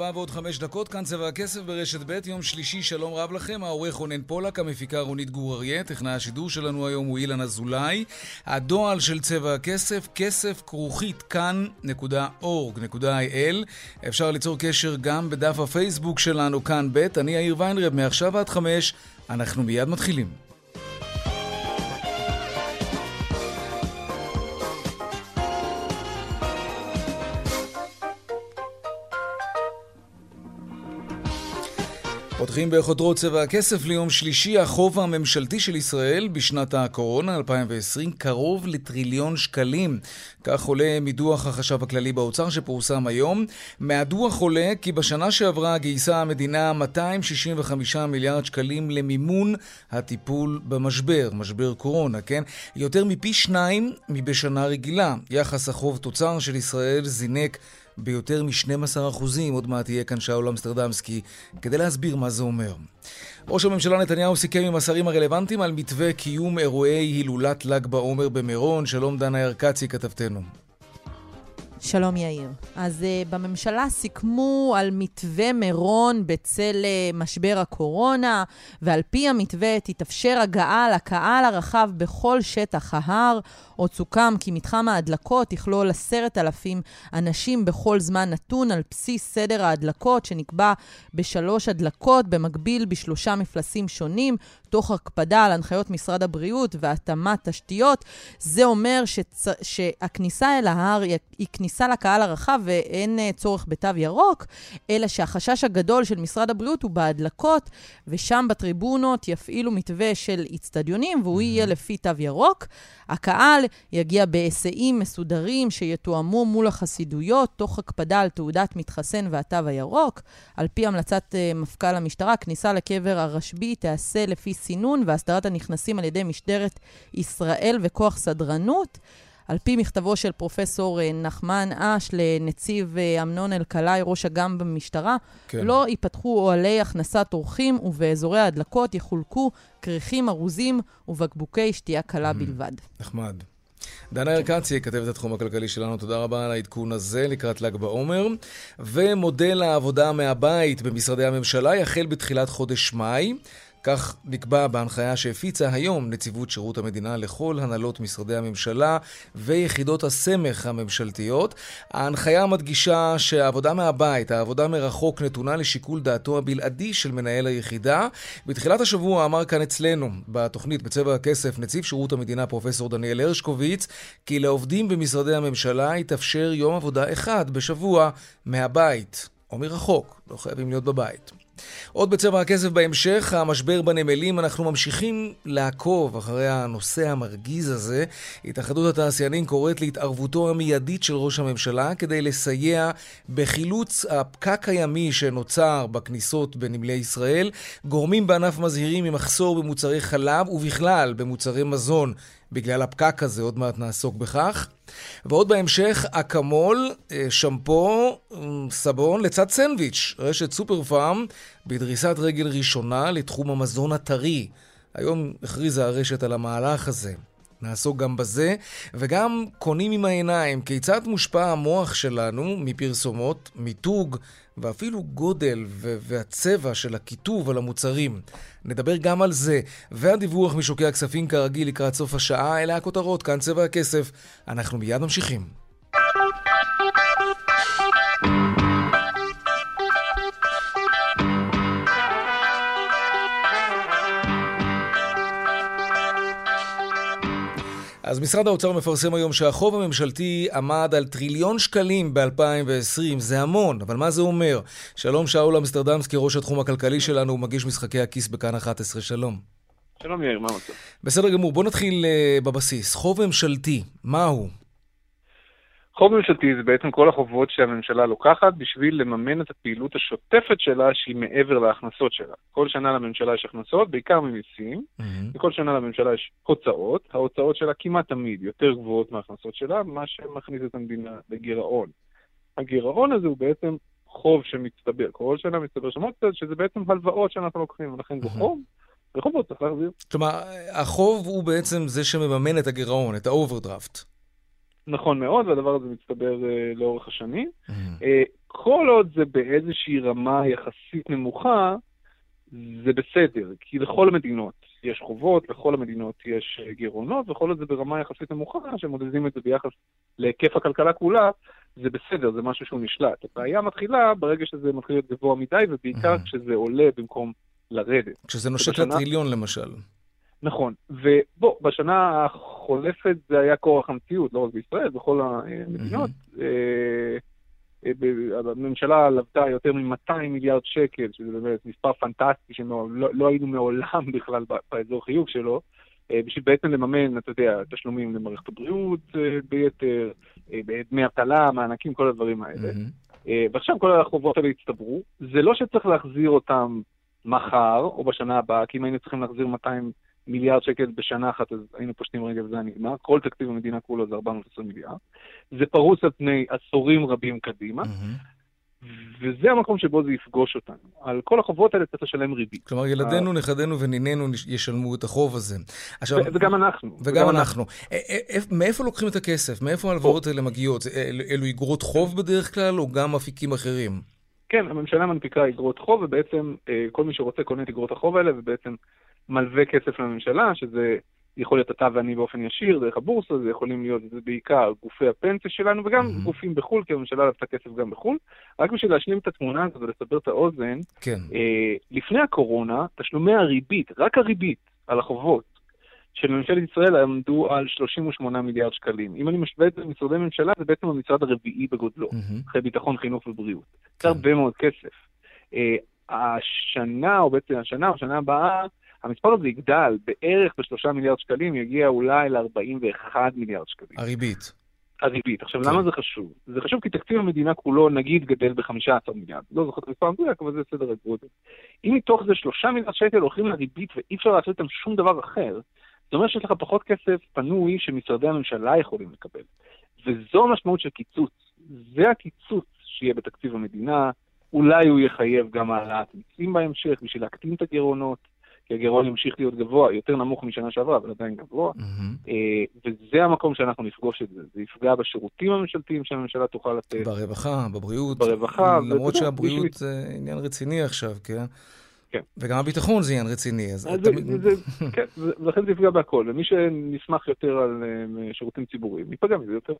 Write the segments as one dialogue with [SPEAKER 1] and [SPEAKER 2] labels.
[SPEAKER 1] ארבע ועוד חמש דקות, כאן צבע הכסף ברשת ב', יום שלישי, שלום רב לכם, העורך רונן פולק, המפיקה רונית גור אריה, טכנאי השידור שלנו היום הוא אילן אזולאי. הדועל של צבע הכסף, כסף כרוכית כאן.org.il. אפשר ליצור קשר גם בדף הפייסבוק שלנו, כאן ב', אני יאיר ויינרב, מעכשיו עד חמש, אנחנו מיד מתחילים. פותחים בחודרות צבע הכסף ליום שלישי, החוב הממשלתי של ישראל בשנת הקורונה 2020 קרוב לטריליון שקלים. כך עולה מדוח החשב הכללי באוצר שפורסם היום. מהדוח עולה כי בשנה שעברה גייסה המדינה 265 מיליארד שקלים למימון הטיפול במשבר, משבר קורונה, כן? יותר מפי שניים מבשנה רגילה. יחס החוב תוצר של ישראל זינק ביותר מ-12%. עוד מעט יהיה כאן שאול אמסטרדמסקי כדי להסביר מה זה אומר. ראש הממשלה נתניהו סיכם עם השרים הרלוונטיים על מתווה קיום אירועי הילולת ל"ג בעומר במירון. שלום דנה ירקצי, כתבתנו.
[SPEAKER 2] שלום יאיר. אז uh, בממשלה סיכמו על מתווה מירון בצל uh, משבר הקורונה, ועל פי המתווה תתאפשר הגעה לקהל הרחב בכל שטח ההר. עוד סוכם כי מתחם ההדלקות יכלול עשרת אלפים אנשים בכל זמן נתון על בסיס סדר ההדלקות שנקבע בשלוש הדלקות, במקביל בשלושה מפלסים שונים, תוך הקפדה על הנחיות משרד הבריאות והתאמת תשתיות. זה אומר שצ... שהכניסה אל ההר היא כניסה לקהל הרחב ואין uh, צורך בתו ירוק, אלא שהחשש הגדול של משרד הבריאות הוא בהדלקות, ושם בטריבונות יפעילו מתווה של איצטדיונים, והוא יהיה לפי תו ירוק. הקהל יגיע בהיסעים מסודרים שיתואמו מול החסידויות, תוך הקפדה על תעודת מתחסן והתו הירוק. על פי המלצת uh, מפכ"ל המשטרה, כניסה לקבר הרשב"י תיעשה לפי סינון והסדרת הנכנסים על ידי משטרת ישראל וכוח סדרנות. על פי מכתבו של פרופסור אה, נחמן אש לנציב אה, אמנון אלקלעי, ראש אג"ם במשטרה, כן. לא ייפתחו אוהלי הכנסת אורחים ובאזורי ההדלקות יחולקו כריכים ארוזים ובקבוקי שתייה קלה mm, בלבד.
[SPEAKER 1] נחמד. דנה ירקצי, כתבת התחום הכלכלי שלנו, תודה רבה על העדכון הזה לקראת ל"ג בעומר. ומודל העבודה מהבית במשרדי הממשלה יחל בתחילת חודש מאי. כך נקבע בהנחיה שהפיצה היום נציבות שירות המדינה לכל הנהלות משרדי הממשלה ויחידות הסמך הממשלתיות. ההנחיה מדגישה שהעבודה מהבית, העבודה מרחוק, נתונה לשיקול דעתו הבלעדי של מנהל היחידה. בתחילת השבוע אמר כאן אצלנו, בתוכנית בצבע הכסף, נציב שירות המדינה פרופסור דניאל הרשקוביץ, כי לעובדים במשרדי הממשלה יתאפשר יום עבודה אחד בשבוע מהבית או מרחוק, לא חייבים להיות בבית. עוד בצבע הכסף בהמשך, המשבר בנמלים, אנחנו ממשיכים לעקוב אחרי הנושא המרגיז הזה. התאחדות התעשיינים קוראת להתערבותו המיידית של ראש הממשלה כדי לסייע בחילוץ הפקק הימי שנוצר בכניסות בנמלי ישראל. גורמים בענף מזהירים ממחסור במוצרי חלב ובכלל במוצרי מזון בגלל הפקק הזה, עוד מעט נעסוק בכך. ועוד בהמשך, אקמול, אה, שמפו, אה, סבון לצד סנדוויץ', רשת סופר פארם, בדריסת רגל ראשונה לתחום המזון הטרי. היום הכריזה הרשת על המהלך הזה. נעסוק גם בזה, וגם קונים עם העיניים כיצד מושפע המוח שלנו מפרסומות, מיתוג ואפילו גודל והצבע של הכיתוב על המוצרים. נדבר גם על זה, והדיווח משוקי הכספים כרגיל לקראת סוף השעה, אלה הכותרות, כאן צבע הכסף. אנחנו מיד ממשיכים. אז משרד האוצר מפרסם היום שהחוב הממשלתי עמד על טריליון שקלים ב-2020. זה המון, אבל מה זה אומר? שלום שאול אמסטרדמסקי, ראש התחום הכלכלי שלנו, הוא מגיש משחקי הכיס בכאן 11. שלום.
[SPEAKER 3] שלום יאיר, מה המצב?
[SPEAKER 1] בסדר גמור, בוא נתחיל uh, בבסיס. חוב ממשלתי, מהו?
[SPEAKER 3] חוב ממשלתי זה בעצם כל החובות שהממשלה לוקחת בשביל לממן את הפעילות השוטפת שלה שהיא מעבר להכנסות שלה. כל שנה לממשלה יש הכנסות, בעיקר ממיסים, mm-hmm. וכל שנה לממשלה יש הוצאות. ההוצאות שלה כמעט תמיד יותר גבוהות מההכנסות שלה, מה שמכניס את המדינה לגירעון. הגירעון הזה הוא בעצם חוב שמצטבר. כל שנה מצטבר שם קצת, שזה בעצם הלוואות שאנחנו לוקחים, ולכן זה חוב. וחובות צריך להחזיר.
[SPEAKER 1] כלומר, החוב הוא בעצם זה שמממן את הגירעון, את האוברדרפט.
[SPEAKER 3] נכון מאוד, והדבר הזה מצטבר uh, לאורך השנים. Mm-hmm. Uh, כל עוד זה באיזושהי רמה יחסית נמוכה, זה בסדר, כי לכל המדינות יש חובות, לכל המדינות יש uh, גירעונות, וכל עוד זה ברמה יחסית נמוכה, שמודדים את זה ביחס להיקף הכלכלה כולה, זה בסדר, זה משהו שהוא נשלט. הבעיה מתחילה ברגע שזה מתחיל להיות גבוה מדי, ובעיקר mm-hmm. כשזה עולה במקום לרדת.
[SPEAKER 1] כשזה נושק ובשנה... לטריליון למשל.
[SPEAKER 3] נכון, ובוא, בשנה החולפת זה היה כורח המציאות, לא רק בישראל, בכל המדינות. אה, אה, הממשלה לבתה יותר מ-200 מיליארד שקל, שזה באמת מספר פנטסטי שלא לא, לא היינו מעולם בכלל באזור חיוב שלו, אה, בשביל בעצם לממן, אתה יודע, תשלומים למערכת הבריאות ביתר, דמי אבטלה, מענקים, כל הדברים האלה. ועכשיו כל החובות האלה הצטברו. זה לא שצריך להחזיר אותם מחר או בשנה הבאה, כי אם היינו צריכים להחזיר 200 מיליארד שקל בשנה אחת, אז היינו פושטים רגל וזה היה נגמר. כל תקציב המדינה כולו זה 420 מיליארד. זה פרוס על פני עשורים רבים קדימה. וזה המקום שבו זה יפגוש אותנו. על כל החובות האלה צריך לשלם ריבית.
[SPEAKER 1] כלומר, ילדינו, נכדינו ונינינו ישלמו את החוב הזה.
[SPEAKER 3] עכשיו, וגם אנחנו.
[SPEAKER 1] וגם אנחנו. מאיפה לוקחים את הכסף? מאיפה ההלוואות האלה מגיעות? אלו אגרות חוב בדרך כלל, או גם אפיקים אחרים?
[SPEAKER 3] כן, הממשלה מנפיקה אגרות חוב, ובעצם אה, כל מי שרוצה קונה את אגרות החוב האלה, ובעצם מלווה כסף לממשלה, שזה יכול להיות אתה ואני באופן ישיר, דרך הבורסה, זה יכולים להיות, זה בעיקר גופי הפנסיה שלנו, וגם mm-hmm. גופים בחו"ל, כי הממשלה לוותה כסף גם בחו"ל. רק בשביל להשלים את התמונה הזאת ולסבר את האוזן,
[SPEAKER 1] כן.
[SPEAKER 3] אה, לפני הקורונה, תשלומי הריבית, רק הריבית על החובות של ממשלת ישראל עמדו על 38 מיליארד שקלים. אם אני משווה את זה למשרדי ממשלה, זה בעצם המשרד הרביעי בגודלו, mm-hmm. אחרי ביטחון, חינוך ובריאות. זה כן. הרבה מאוד כסף. אה, השנה, או בעצם השנה או השנה הבאה, המספר הזה יגדל בערך בשלושה מיליארד שקלים, יגיע אולי ל-41 מיליארד שקלים.
[SPEAKER 1] הריבית.
[SPEAKER 3] הריבית. עכשיו, כן. למה זה חשוב? זה חשוב כי תקציב המדינה כולו, נגיד, גדל ב-15 מיליארד. לא זוכר את המספר המדויק, אבל זה סדר הגודל. אם מתוך זה שלושה מיליארד שקל הולכים לריבית ואי אפשר לעשות איתם שום דבר אחר, זה אומר שיש לך פחות כסף פנוי שמשרדי הממשלה יכולים לקבל. וזו המשמעות של קיצוץ. זה הקיצוץ שיהיה בתקציב המדינה. אולי הוא יחייב גם העלאת מיסים בהמשך בשביל להקטין את הגירעונות. כי הגירעון ימשיך להיות גבוה, יותר נמוך משנה שעברה, אבל עדיין גבוה. Mm-hmm. וזה המקום שאנחנו נפגוש את זה. זה יפגע בשירותים הממשלתיים שהממשלה תוכל לתת.
[SPEAKER 1] ברווחה, בבריאות.
[SPEAKER 3] ברווחה.
[SPEAKER 1] למרות שהבריאות זה עניין רציני עכשיו, כן? כן. וגם הביטחון זה עניין רציני, אז...
[SPEAKER 3] אז תמיד... זה, זה, כן, ולכן זה יפגע בהכל, ומי שנסמך יותר על uh, שירותים ציבוריים, ייפגע מזה יותר.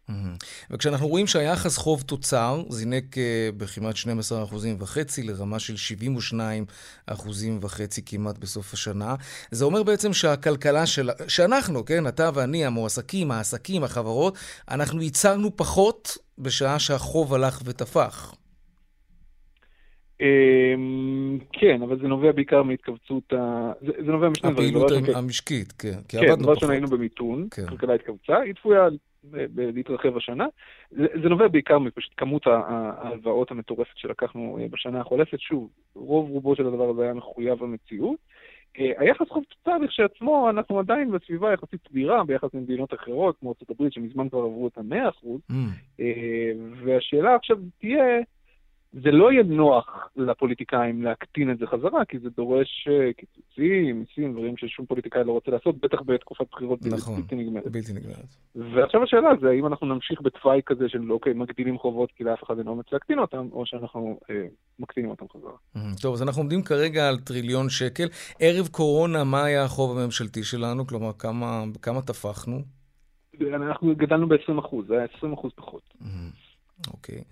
[SPEAKER 1] וכשאנחנו רואים שהיחס חוב תוצר זינק uh, בכמעט 12 אחוזים וחצי לרמה של 72 אחוזים וחצי כמעט בסוף השנה, זה אומר בעצם שהכלכלה של... שאנחנו, כן, אתה ואני, המועסקים, העסקים, החברות, אנחנו ייצרנו פחות בשעה שהחוב הלך ותפח.
[SPEAKER 3] אמ, כן, אבל זה נובע בעיקר מהתכווצות ה... זה נובע משני
[SPEAKER 1] דברים. הפעילות המשקית, כן,
[SPEAKER 3] כי עבדנו פחות. כן, דבר ראשון היינו במיתון, כן. הכלכלה התכווצה, היא צפויה להתרחב השנה. זה נובע בעיקר מפשוט כמות ההלוואות המטורפת שלקחנו אה, בשנה החולפת. שוב, רוב רובו של הדבר הזה היה מחויב המציאות. אה, היחס חוב תוצר לכשעצמו, אנחנו עדיין בסביבה יחסית סבירה ביחס למדינות אחרות, כמו ארה"ב, שמזמן כבר עברו את המאה אחוז. Mm. אה, והשאלה עכשיו תהיה, זה לא יהיה נוח לפוליטיקאים להקטין את זה חזרה, כי זה דורש אה, קיצוצים, מיסים, דברים ששום פוליטיקאי לא רוצה לעשות, בטח בתקופת בחירות
[SPEAKER 1] נכון,
[SPEAKER 3] בלתי נגמרת.
[SPEAKER 1] בלתי נגמרת.
[SPEAKER 3] ועכשיו השאלה זה האם אנחנו נמשיך בתוואי כזה של אוקיי, מגדילים חובות כי לאף אחד אין אומץ להקטין אותם, או שאנחנו אה, מקטינים אותם חזרה.
[SPEAKER 1] טוב, אז אנחנו עומדים כרגע על טריליון שקל. ערב קורונה, מה היה החוב הממשלתי שלנו? כלומר, כמה, כמה טפחנו?
[SPEAKER 3] אנחנו גדלנו ב-20%, זה היה 20% פחות.
[SPEAKER 1] Mm-hmm. אוקיי.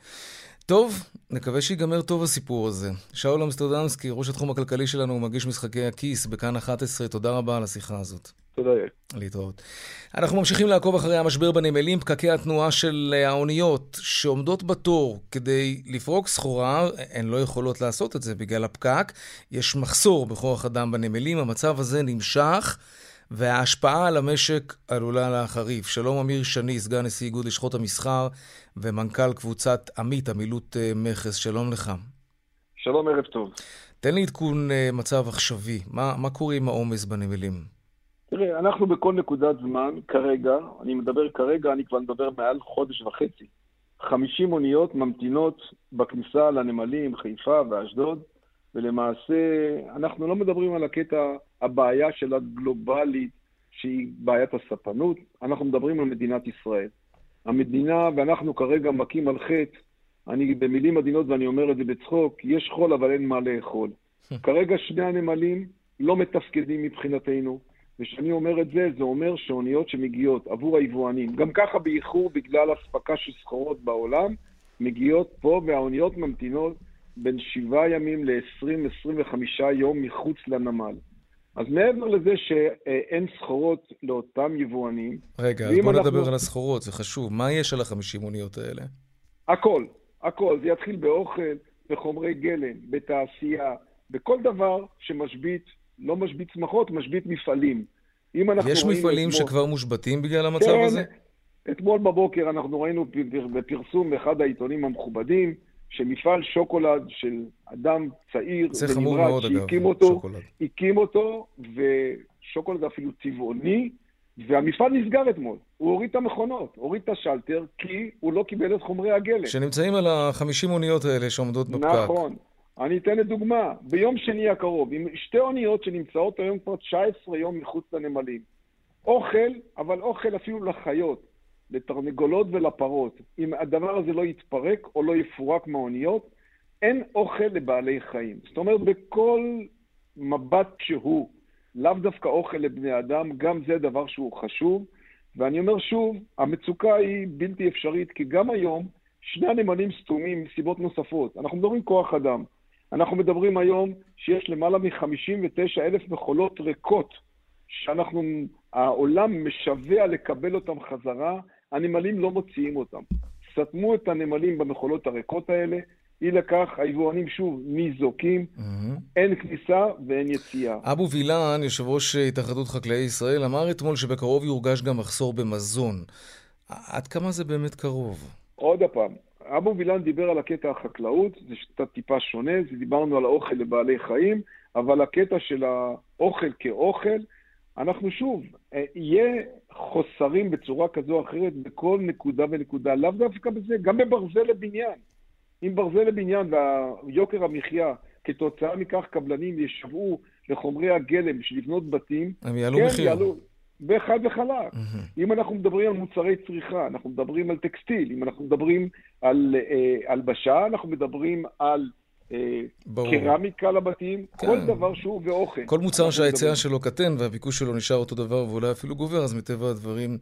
[SPEAKER 1] טוב, נקווה שיגמר טוב הסיפור הזה. שאול אמסטרדמסקי, ראש התחום הכלכלי שלנו, מגיש משחקי הכיס בכאן 11, תודה רבה על השיחה הזאת.
[SPEAKER 3] תודה, יאיר.
[SPEAKER 1] להתראות. אנחנו ממשיכים לעקוב אחרי המשבר בנמלים, פקקי התנועה של האוניות שעומדות בתור כדי לפרוק סחורה, הן לא יכולות לעשות את זה בגלל הפקק. יש מחסור בכוח אדם בנמלים, המצב הזה נמשך. וההשפעה על המשק עלולה להחריף. שלום אמיר שני, סגן נשיא איגוד לשכות המסחר ומנכ"ל קבוצת עמית, עמילות אה, מכס, שלום לך.
[SPEAKER 4] שלום, ערב טוב.
[SPEAKER 1] תן לי עדכון אה, מצב עכשווי. מה, מה קורה עם העומס בנמלים?
[SPEAKER 4] תראה, אנחנו בכל נקודת זמן, כרגע, אני מדבר כרגע, אני כבר מדבר מעל חודש וחצי. 50 אוניות ממתינות בכניסה לנמלים, חיפה ואשדוד, ולמעשה אנחנו לא מדברים על הקטע, הבעיה של הגלובלית, שהיא בעיית הספנות, אנחנו מדברים על מדינת ישראל. המדינה, ואנחנו כרגע מכים על חטא, אני במילים עדינות ואני אומר את זה בצחוק, יש חול אבל אין מה לאכול. כרגע שני הנמלים לא מתפקדים מבחינתנו, וכשאני אומר את זה, זה אומר שאוניות שמגיעות עבור היבואנים, גם ככה באיחור בגלל אספקה של סחורות בעולם, מגיעות פה והאוניות ממתינות בין שבעה ימים ל-20-25 יום מחוץ לנמל. אז מעבר לזה שאין סחורות לאותם יבואנים...
[SPEAKER 1] רגע, אז בוא אנחנו... נדבר על הסחורות, זה חשוב. מה יש על החמישים מוניות האלה?
[SPEAKER 4] הכל, הכל. זה יתחיל באוכל, בחומרי גלם, בתעשייה, בכל דבר שמשבית, לא משבית צמחות, משבית מפעלים.
[SPEAKER 1] יש מפעלים אתמול... שכבר מושבתים בגלל המצב כן, הזה?
[SPEAKER 4] אתמול בבוקר אנחנו ראינו בפרסום באחד העיתונים המכובדים, שמפעל שוקולד של אדם צעיר
[SPEAKER 1] ונמרץ שהקים אותו, שוקולד.
[SPEAKER 4] הקים אותו, ושוקולד אפילו צבעוני, והמפעל נסגר אתמול. הוא הוריד את המכונות, הוריד את השלטר, כי הוא לא קיבל את חומרי הגלם.
[SPEAKER 1] שנמצאים על ה-50 אוניות האלה שעומדות בפקק.
[SPEAKER 4] נכון. אני אתן לדוגמה, ביום שני הקרוב, עם שתי אוניות שנמצאות היום כבר 19 יום מחוץ לנמלים. אוכל, אבל אוכל אפילו לחיות. לתרנגולות ולפרות. אם הדבר הזה לא יתפרק או לא יפורק מהאוניות, אין אוכל לבעלי חיים. זאת אומרת, בכל מבט שהוא, לאו דווקא אוכל לבני אדם, גם זה דבר שהוא חשוב. ואני אומר שוב, המצוקה היא בלתי אפשרית, כי גם היום שני הנמלים סתומים מסיבות נוספות. אנחנו מדברים כוח אדם. אנחנו מדברים היום שיש למעלה מ-59 אלף מכולות ריקות, שאנחנו, העולם משווע לקבל אותן חזרה, הנמלים לא מוציאים אותם. סתמו את הנמלים במכולות הריקות האלה, אי לכך היבואנים שוב ניזוקים, mm-hmm. אין כניסה ואין יציאה.
[SPEAKER 1] אבו וילן, יושב ראש התאחדות חקלאי ישראל, אמר אתמול שבקרוב יורגש גם מחסור במזון. עד כמה זה באמת קרוב?
[SPEAKER 4] עוד פעם, אבו וילן דיבר על הקטע החקלאות, זה קצת טיפה שונה, זה דיברנו על האוכל לבעלי חיים, אבל הקטע של האוכל כאוכל, אנחנו שוב, אה, יהיה חוסרים בצורה כזו או אחרת בכל נקודה ונקודה, לאו דווקא בזה, גם בברזל לבניין. אם ברזל לבניין ויוקר המחיה, כתוצאה מכך קבלנים ישוו לחומרי הגלם בשביל לבנות בתים,
[SPEAKER 1] הם יעלו כן, מחיר. יעלו,
[SPEAKER 4] וחד וחלק. Mm-hmm. אם אנחנו מדברים על מוצרי צריכה, אנחנו מדברים על טקסטיל, אם אנחנו מדברים על אה, הלבשה, אנחנו מדברים על ברור. קרמיקה לבתים, כן. כל דבר שהוא ואוכל.
[SPEAKER 1] כל מוצר שההיצע שלו קטן והביקוש שלו נשאר אותו דבר ואולי אפילו גובר, אז מטבע הדברים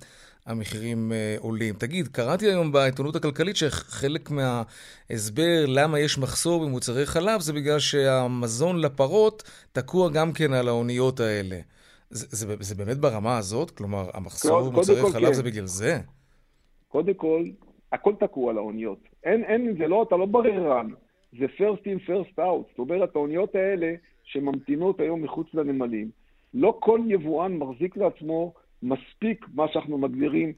[SPEAKER 1] המחירים אה, עולים. תגיד, קראתי היום בעיתונות הכלכלית שחלק מההסבר למה יש מחסור במוצרי חלב זה בגלל שהמזון לפרות תקוע גם כן על האוניות האלה. זה, זה, זה באמת ברמה הזאת? כלומר, המחסור במוצרי חלב כן. זה בגלל זה?
[SPEAKER 4] קודם כל, הכל תקוע על האוניות. אין, אין, זה לא, אתה לא בררן. זה first in, first out. זאת אומרת, האוניות האלה שממתינות היום מחוץ לנמלים, לא כל יבואן מחזיק לעצמו מספיק, מה שאנחנו מגדירים,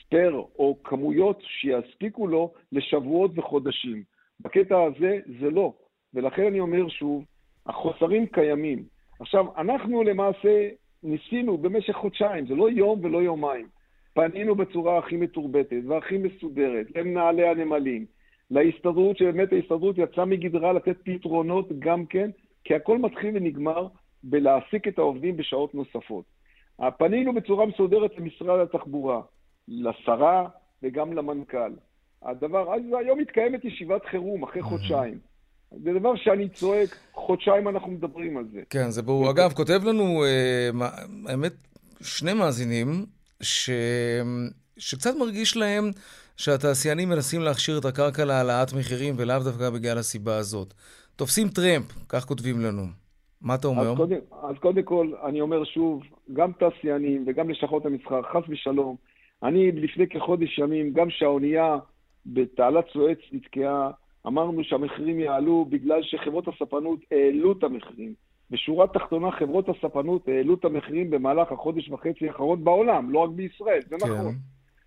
[SPEAKER 4] ספייר או כמויות שיספיקו לו לשבועות וחודשים. בקטע הזה זה לא. ולכן אני אומר שוב, החוסרים קיימים. עכשיו, אנחנו למעשה ניסינו במשך חודשיים, זה לא יום ולא יומיים. פנינו בצורה הכי מתורבתת והכי מסודרת למנהלי הנמלים, להסתדרות, שבאמת ההסתדרות יצאה מגדרה לתת פתרונות גם כן, כי הכל מתחיל ונגמר בלהעסיק את העובדים בשעות נוספות. פנינו בצורה מסודרת למשרד התחבורה, לשרה וגם למנכ"ל. הדבר, אז היום מתקיימת ישיבת חירום אחרי חודשיים. זה דבר שאני צועק, חודשיים אנחנו מדברים על זה.
[SPEAKER 1] כן, זה ברור. אגב, כותב לנו, אה, האמת, שני מאזינים, ש... שקצת מרגיש להם שהתעשיינים מנסים להכשיר את הקרקע להעלאת מחירים ולאו דווקא בגלל הסיבה הזאת. תופסים טרמפ, כך כותבים לנו. מה אתה אומר?
[SPEAKER 4] אז קודם, אז קודם כל, אני אומר שוב, גם תעשיינים וגם לשכות המסחר, חס ושלום, אני לפני כחודש ימים, גם שהאונייה בתעלת סואץ נתקעה, אמרנו שהמחירים יעלו בגלל שחברות הספנות העלו את המחירים. בשורה תחתונה, חברות הספנות העלו את המחירים במהלך החודש וחצי האחרון בעולם, לא רק בישראל, זה כן. נכון.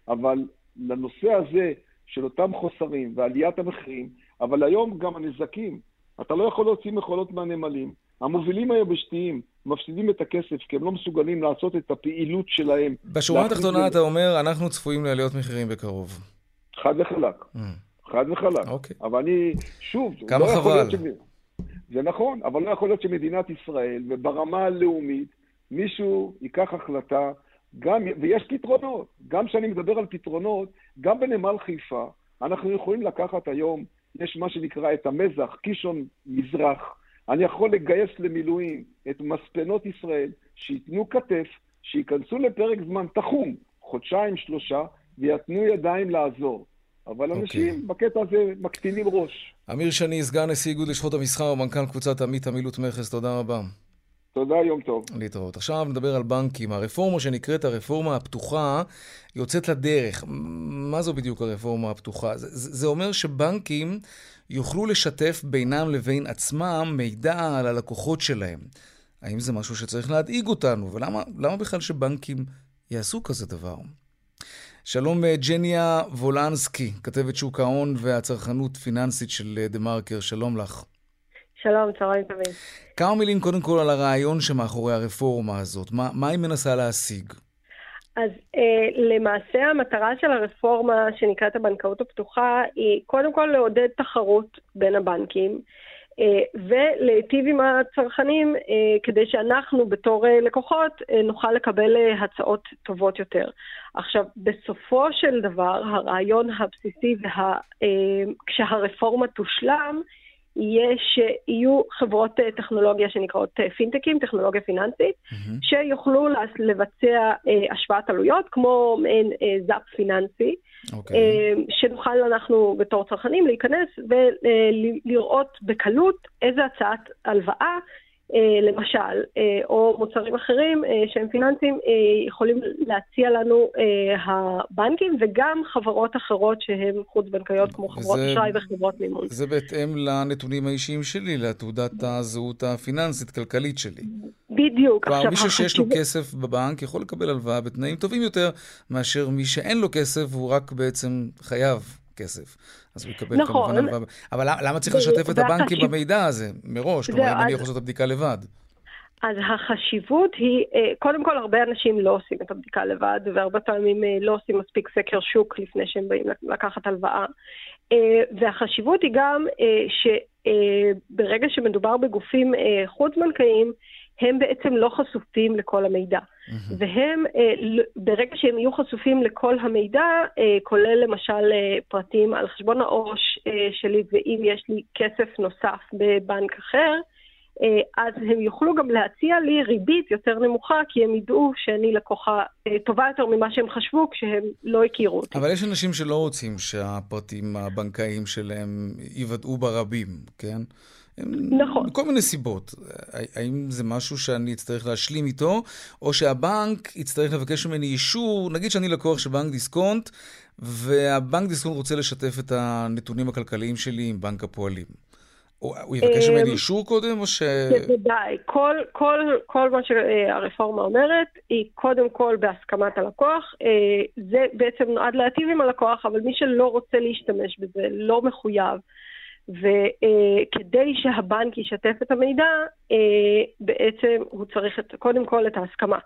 [SPEAKER 4] אבל לנושא הזה של אותם חוסרים ועליית המחירים, אבל היום גם הנזקים. אתה לא יכול להוציא מכולות מהנמלים. המובילים היבשתיים מפסידים את הכסף כי הם לא מסוגלים לעשות את הפעילות שלהם.
[SPEAKER 1] בשורה התחתונה אתה אומר, אנחנו צפויים לעליות מחירים בקרוב.
[SPEAKER 4] חד וחלק. Mm. חד וחלק.
[SPEAKER 1] אוקיי.
[SPEAKER 4] אבל אני, שוב,
[SPEAKER 1] כמה לא חבל. ש...
[SPEAKER 4] זה נכון, אבל לא יכול להיות שמדינת ישראל, וברמה הלאומית, מישהו ייקח החלטה, גם, ויש פתרונות. גם כשאני מדבר על פתרונות, גם בנמל חיפה, אנחנו יכולים לקחת היום, יש מה שנקרא את המזח, קישון מזרח, אני יכול לגייס למילואים את מספנות ישראל, שייתנו כתף, שייכנסו לפרק זמן תחום, חודשיים, שלושה, ויתנו ידיים לעזור. אבל okay. אנשים אוקיי. בקטע הזה מקטינים ראש.
[SPEAKER 1] אמיר שני, סגן נשיא איגוד לשכות המסחר ומנכ"ל קבוצת עמית עמילות מכס, תודה רבה.
[SPEAKER 4] תודה, יום טוב.
[SPEAKER 1] להתראות. עכשיו נדבר על בנקים. הרפורמה שנקראת הרפורמה הפתוחה יוצאת לדרך. מה זו בדיוק הרפורמה הפתוחה? זה, זה אומר שבנקים יוכלו לשתף בינם לבין עצמם מידע על הלקוחות שלהם. האם זה משהו שצריך להדאיג אותנו? ולמה בכלל שבנקים יעשו כזה דבר? שלום אה, ג'ניה וולנסקי, כתבת שוק ההון והצרכנות פיננסית של אה, דה מרקר, שלום לך.
[SPEAKER 5] שלום, צהריים טובים.
[SPEAKER 1] כמה מילים קודם כל על הרעיון שמאחורי הרפורמה הזאת. מה, מה היא מנסה להשיג?
[SPEAKER 5] אז אה, למעשה המטרה של הרפורמה שנקראת הבנקאות הפתוחה היא קודם כל לעודד תחרות בין הבנקים. אה, ולהיטיב עם הצרכנים אה, כדי שאנחנו בתור אה, לקוחות נוכל לקבל הצעות טובות יותר. עכשיו, בסופו של דבר, הרעיון הבסיסי, וה, כשהרפורמה תושלם, יהיה שיהיו חברות טכנולוגיה שנקראות פינטקים, טכנולוגיה פיננסית, mm-hmm. שיוכלו לבצע השוואת עלויות, כמו מעין זאפ פיננסי. okay. אוקיי. אה, שנוכל אנחנו בתור צרכנים להיכנס ולראות בקלות איזה הצעת הלוואה אה, למשל, אה, או מוצרים אחרים שהם פיננסיים, יכולים להציע לנו הבנקים וגם חברות אחרות שהן חוץ-בנקאיות, כמו חברות אשראי וחברות מימון.
[SPEAKER 1] זה בהתאם לנתונים האישיים שלי, לתעודת הזהות הפיננסית-כלכלית שלי.
[SPEAKER 5] בדיוק.
[SPEAKER 1] כלומר, מי שיש לו כסף בבנק יכול לקבל הלוואה בתנאים טובים יותר מאשר מי שאין לו כסף והוא רק בעצם חייב כסף. אז הוא יקבל נכון. כמובן הלוואה. אבל למה צריך לשתף את הבנקים במידע הזה מראש? כלומר, אם אני יכול לעשות את הבדיקה לבד.
[SPEAKER 5] אז החשיבות היא, אה, קודם כל הרבה אנשים לא עושים את הבדיקה לבד, והרבה פעמים אה, לא עושים מספיק סקר שוק לפני שהם באים לקחת הלוואה. אה, והחשיבות היא גם שברגע שמדובר בגופים חוץ-בנקאיים, הם בעצם לא חשופים לכל המידע. Mm-hmm. והם, אה, ברגע שהם יהיו חשופים לכל המידע, אה, כולל למשל אה, פרטים על חשבון העו"ש שלי, ואם יש לי כסף נוסף בבנק אחר, אז הם יוכלו גם להציע לי ריבית יותר נמוכה, כי הם ידעו שאני לקוחה טובה יותר ממה שהם חשבו כשהם לא הכירו אותי.
[SPEAKER 1] אבל יש אנשים שלא רוצים שהפרטים הבנקאיים שלהם יוודאו ברבים, כן?
[SPEAKER 5] נכון.
[SPEAKER 1] מכל מיני סיבות. האם זה משהו שאני אצטרך להשלים איתו, או שהבנק יצטרך לבקש ממני אישור, נגיד שאני לקוח של בנק דיסקונט, והבנק דיסקונט רוצה לשתף את הנתונים הכלכליים שלי עם בנק הפועלים. הוא יבקש ממני אמ, אישור קודם, או ש...
[SPEAKER 5] בוודאי. כל, כל, כל מה שהרפורמה אומרת, היא קודם כל בהסכמת הלקוח. אה, זה בעצם נועד להטיב עם הלקוח, אבל מי שלא רוצה להשתמש בזה, לא מחויב. וכדי שהבנק ישתף את המידע, אה, בעצם הוא צריך את, קודם כל את ההסכמה.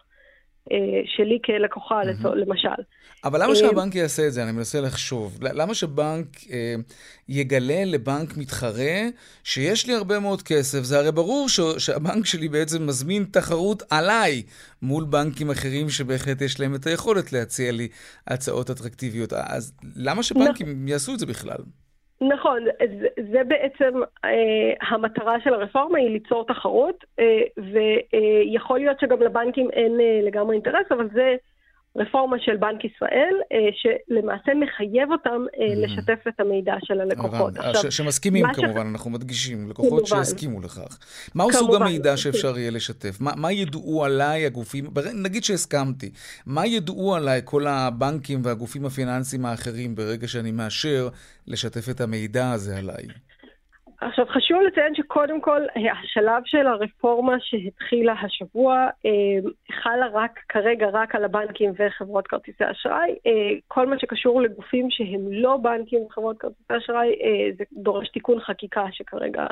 [SPEAKER 5] אה, שלי כלקוחה, mm-hmm. למשל.
[SPEAKER 1] אבל למה אה, שהבנק יעשה את זה? אני מנסה לחשוב. למה שבנק אה, יגלה לבנק מתחרה שיש לי הרבה מאוד כסף? זה הרי ברור ש- שהבנק שלי בעצם מזמין תחרות עליי מול בנקים אחרים שבהחלט יש להם את היכולת להציע לי הצעות אטרקטיביות. אז למה שבנקים נכון. יעשו את זה בכלל?
[SPEAKER 5] נכון, זה, זה בעצם אה, המטרה של הרפורמה, היא ליצור תחרות, אה, ויכול להיות שגם לבנקים אין אה, לגמרי אינטרס, אבל זה רפורמה של בנק ישראל, שלמעשה מחייב אותם לשתף את המידע של הלקוחות.
[SPEAKER 1] עכשיו, שמסכימים כמובן, ש... אנחנו מדגישים, לקוחות שיסכימו לכך. מהו סוג המידע שאפשר יהיה לשתף? מה, מה ידעו עליי הגופים, נגיד שהסכמתי, מה ידעו עליי כל הבנקים והגופים הפיננסיים האחרים ברגע שאני מאשר לשתף את המידע הזה עליי?
[SPEAKER 5] עכשיו חשוב לציין שקודם כל השלב של הרפורמה שהתחילה השבוע אה, חלה רק כרגע רק על הבנקים וחברות כרטיסי אשראי. אה, כל מה שקשור לגופים שהם לא בנקים וחברות כרטיסי אשראי אה, זה דורש תיקון חקיקה שכרגע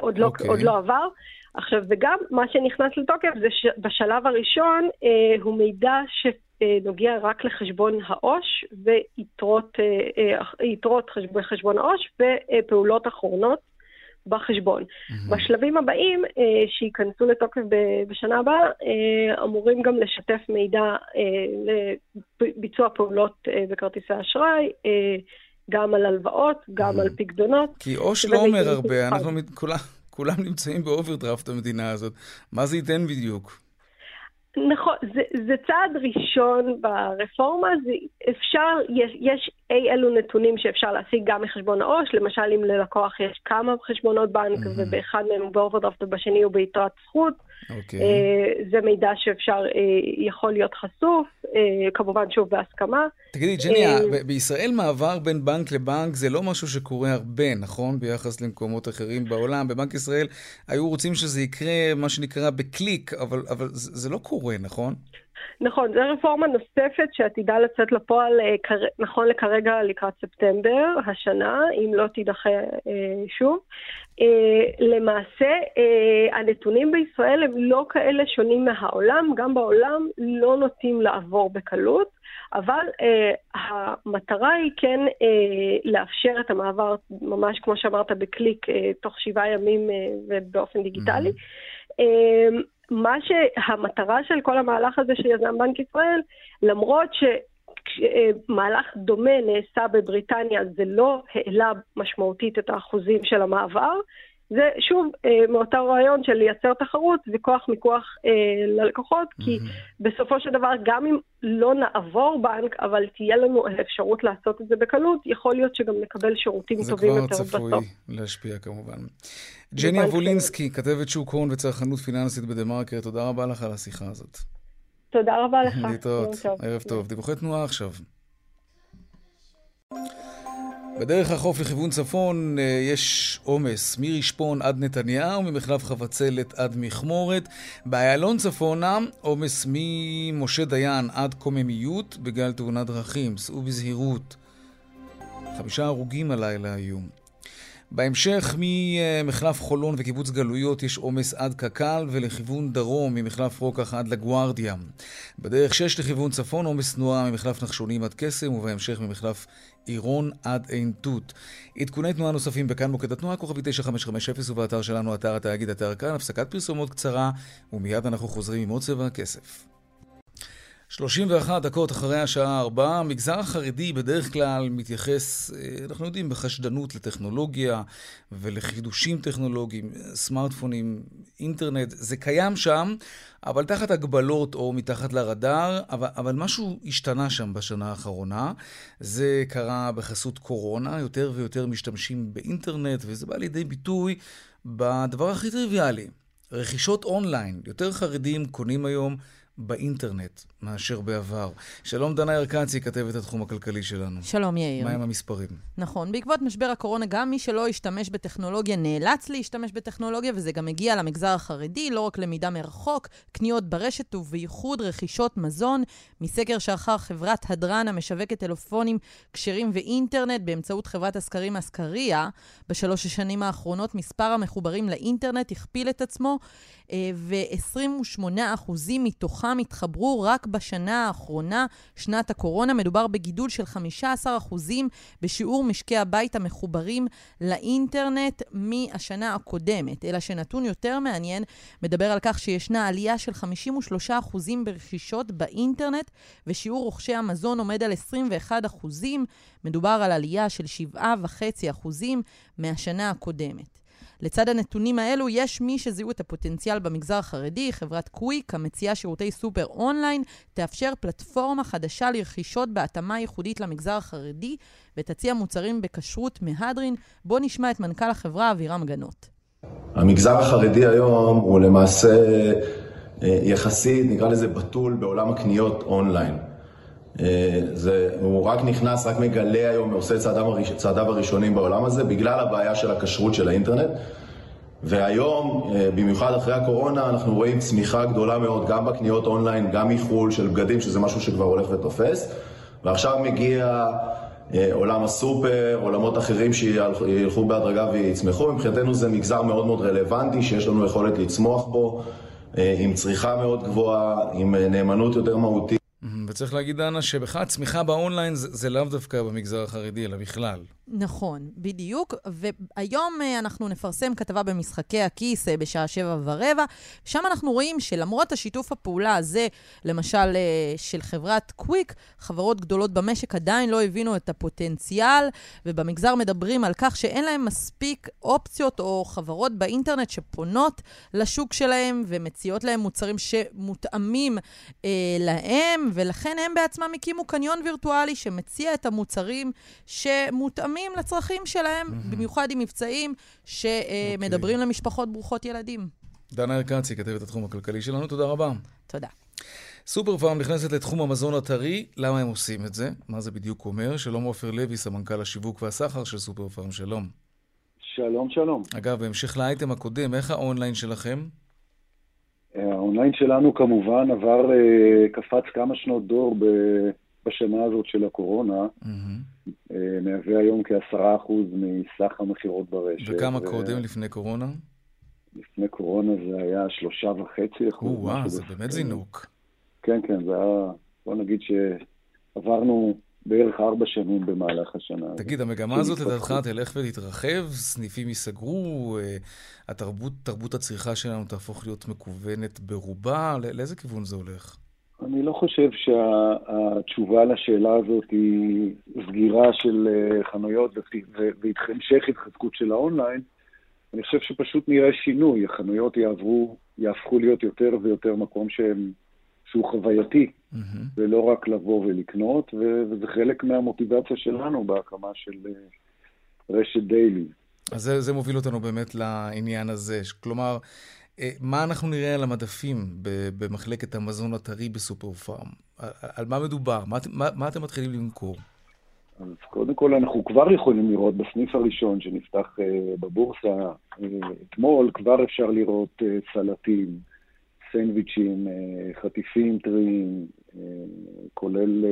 [SPEAKER 5] עוד, לא, okay. אוקיי. עוד לא עבר. עכשיו וגם מה שנכנס לתוקף זה שבשלב הראשון הוא מידע ש... נוגע רק לחשבון העו"ש ויתרות אה, אה, בחשבון העו"ש ופעולות אחרונות בחשבון. Mm-hmm. בשלבים הבאים, אה, שייכנסו לתוקף בשנה הבאה, אמורים גם לשתף מידע לביצוע פעולות בכרטיסי אשראי, גם על הלוואות, גם mm-hmm. על פיקדונות.
[SPEAKER 1] כי עו"ש לא אומר הרבה, אנחנו כולם, כולם נמצאים באוברדרפט המדינה הזאת. מה זה ייתן בדיוק?
[SPEAKER 5] נכון, זה, זה צעד ראשון ברפורמה, זה אפשר, יש, יש אי אלו נתונים שאפשר להשיג גם מחשבון העו"ש, למשל אם ללקוח יש כמה חשבונות בנק mm-hmm. ובאחד מהם הוא באוברדרפט ובשני הוא ביתרת זכות, Okay. אוקיי. אה, זה מידע שאפשר, אה, יכול להיות חשוף, אה, כמובן שוב בהסכמה.
[SPEAKER 1] תגידי, ג'ני, בישראל מעבר בין בנק לבנק זה לא משהו שקורה הרבה, נכון? ביחס למקומות אחרים בעולם. בבנק ישראל היו רוצים שזה יקרה, מה שנקרא, בקליק, אבל, אבל זה לא קורה, נכון?
[SPEAKER 5] נכון, זו רפורמה נוספת שעתידה לצאת לפועל נכון לכרגע לקראת ספטמבר השנה, אם לא תידחה שוב. Uh, למעשה, הנתונים בישראל הם לא כאלה שונים מהעולם, גם בעולם לא נוטים לעבור בקלות, אבל המטרה היא כן לאפשר את המעבר, ממש כמו שאמרת, בקליק, תוך שבעה ימים ובאופן דיגיטלי. Mm-hmm. מה שהמטרה של כל המהלך הזה שיזם בנק ישראל, למרות ש... מהלך דומה נעשה בבריטניה, זה לא העלה משמעותית את האחוזים של המעבר. זה שוב אה, מאותו רעיון של לייצר תחרות וכוח מיקוח אה, ללקוחות. כי בסופו של דבר גם אם לא נעבור בנק, אבל תהיה לנו אפשרות לעשות את זה בקלות, יכול להיות שגם נקבל שירותים טובים יותר בסוף.
[SPEAKER 1] זה כבר צפוי להשפיע כמובן. ג'ני אבולינסקי, כתבת שוק הון וצרכנות פיננסית בדה-מרקר, תודה רבה לך על השיחה הזאת.
[SPEAKER 5] תודה רבה לך.
[SPEAKER 1] להתראות, ערב טוב. דיווחי תנועה עכשיו. בדרך החוף לכיוון צפון אה, יש עומס מרשפון עד נתניהו, ממחלף חבצלת עד מכמורת. באיילון צפונה, עומס ממשה דיין עד קוממיות בגלל תאונת דרכים. סעו בזהירות. חמישה הרוגים הלילה היו. בהמשך ממחלף חולון וקיבוץ גלויות יש עומס עד קק"ל ולכיוון דרום ממחלף רוקח עד לגוארדיה. בדרך 6 לכיוון צפון עומס תנועה ממחלף נחשונים עד קסם ובהמשך ממחלף עירון עד עין תות. עדכוני תנועה נוספים בכאן מוקד התנועה, כוכבי 9550 ובאתר שלנו, אתר התאגיד, אתר כאן, הפסקת פרסומות קצרה ומיד אנחנו חוזרים עם עוד צבע הכסף. 31 דקות אחרי השעה 4, המגזר החרדי בדרך כלל מתייחס, אה, אנחנו יודעים, בחשדנות לטכנולוגיה ולחידושים טכנולוגיים, סמארטפונים, אינטרנט, זה קיים שם, אבל תחת הגבלות או מתחת לרדאר, אבל, אבל משהו השתנה שם בשנה האחרונה. זה קרה בחסות קורונה, יותר ויותר משתמשים באינטרנט, וזה בא לידי ביטוי בדבר הכי טריוויאלי, רכישות אונליין. יותר חרדים קונים היום באינטרנט מאשר בעבר. שלום דנה ירקצי, כתבת התחום הכלכלי שלנו.
[SPEAKER 2] שלום יאיר.
[SPEAKER 1] מהם המספרים?
[SPEAKER 2] נכון, בעקבות משבר הקורונה, גם מי שלא השתמש בטכנולוגיה נאלץ להשתמש בטכנולוגיה, וזה גם הגיע למגזר החרדי, לא רק למידה מרחוק, קניות ברשת ובייחוד רכישות מזון. מסקר שערכה חברת הדרן המשווקת טלפונים כשרים ואינטרנט באמצעות חברת הסקרים אסקריה, בשלוש השנים האחרונות מספר המחוברים לאינטרנט הכפיל את עצמו, אה, ו-28% מתוכם התחברו רק בשנה האחרונה, שנת הקורונה. מדובר בגידול של 15% בשיעור משקי הבית המחוברים לאינטרנט מהשנה הקודמת. אלא שנתון יותר מעניין מדבר על כך שישנה עלייה של 53% ברכישות באינטרנט, ושיעור רוכשי המזון עומד על 21%. מדובר על עלייה של 7.5% מהשנה הקודמת. לצד הנתונים האלו, יש מי שזיהו את הפוטנציאל במגזר החרדי. חברת קוויק, המציעה שירותי סופר אונליין, תאפשר פלטפורמה חדשה לרכישות בהתאמה ייחודית למגזר החרדי, ותציע מוצרים בכשרות מהדרין. בואו נשמע את מנכ"ל החברה, אבירם גנות.
[SPEAKER 6] המגזר החרדי היום הוא למעשה אה, יחסית, נקרא לזה בתול בעולם הקניות אונליין. אה, זה, הוא רק נכנס, רק מגלה היום, עושה צעדיו, הראש, צעדיו הראשונים בעולם הזה, בגלל הבעיה של הכשרות של האינטרנט. והיום, אה, במיוחד אחרי הקורונה, אנחנו רואים צמיחה גדולה מאוד, גם בקניות אונליין, גם מחו"ל של בגדים, שזה משהו שכבר הולך ותופס. ועכשיו מגיע אה, עולם הסופר, עולמות אחרים שילכו בהדרגה ויצמחו. מבחינתנו זה מגזר מאוד מאוד רלוונטי, שיש לנו יכולת לצמוח בו, עם צריכה מאוד גבוהה, עם נאמנות יותר מהותית.
[SPEAKER 1] וצריך להגיד, דנה, שבכלל צמיחה באונליין זה, זה לאו דווקא במגזר החרדי, אלא בכלל.
[SPEAKER 2] נכון, בדיוק. והיום אה, אנחנו נפרסם כתבה במשחקי הכיס אה, בשעה שבע ורבע. שם אנחנו רואים שלמרות השיתוף הפעולה הזה, למשל אה, של חברת קוויק, חברות גדולות במשק עדיין לא הבינו את הפוטנציאל, ובמגזר מדברים על כך שאין להם מספיק אופציות או חברות באינטרנט שפונות לשוק שלהם ומציעות להם מוצרים שמותאמים אה, להם, ולכן הם בעצמם הקימו קניון וירטואלי שמציע את המוצרים שמותאמים. מותאמים לצרכים שלהם, mm-hmm. במיוחד עם מבצעים שמדברים okay. למשפחות ברוכות ילדים.
[SPEAKER 1] דנה ארקצי, כתבת התחום הכלכלי שלנו, תודה רבה.
[SPEAKER 2] תודה.
[SPEAKER 1] סופר פארם נכנסת לתחום המזון הטרי, למה הם עושים את זה? מה זה בדיוק אומר? שלום עופר לוי, סמנכ"ל השיווק והסחר של סופר פארם, שלום.
[SPEAKER 7] שלום, שלום.
[SPEAKER 1] אגב, בהמשך לאייטם הקודם, איך האונליין שלכם?
[SPEAKER 7] האונליין שלנו כמובן עבר, אה, קפץ כמה שנות דור בשנה הזאת של הקורונה. Mm-hmm. מהווה היום כעשרה אחוז מסך המכירות ברשת.
[SPEAKER 1] וכמה ו... קודם, לפני קורונה?
[SPEAKER 7] לפני קורונה זה היה שלושה וחצי אחוז.
[SPEAKER 1] וואו, זה באמת זינוק.
[SPEAKER 7] כן, כן, זה היה, בוא נגיד שעברנו בערך ארבע שנים במהלך השנה.
[SPEAKER 1] תגיד, המגמה הזאת לדעתך תלך ותתרחב, סניפים ייסגרו, אה, התרבות, תרבות הצריכה שלנו תהפוך להיות מקוונת ברובה, לאיזה כיוון זה הולך?
[SPEAKER 7] אני לא חושב שהתשובה לשאלה הזאת היא סגירה של אה, חנויות והמשך התחזקות של האונליין. אני חושב שפשוט נראה שינוי, החנויות יעברו, יהפכו להיות יותר ויותר מקום שהם, שהוא חווייתי, mm-hmm. ולא רק לבוא ולקנות, וזה חלק מהמוטיבציה שלנו בהקמה של אה, רשת דיילי.
[SPEAKER 1] אז זה, זה מוביל אותנו באמת לעניין הזה. כלומר, מה אנחנו נראה על המדפים במחלקת המזון הטרי בסופר פארם? על מה מדובר? מה, מה, מה אתם מתחילים למכור?
[SPEAKER 7] אז קודם כל אנחנו כבר יכולים לראות בסניף הראשון שנפתח uh, בבורסה uh, אתמול, כבר אפשר לראות סלטים, סנדוויצ'ים, חטיפים טריים, כולל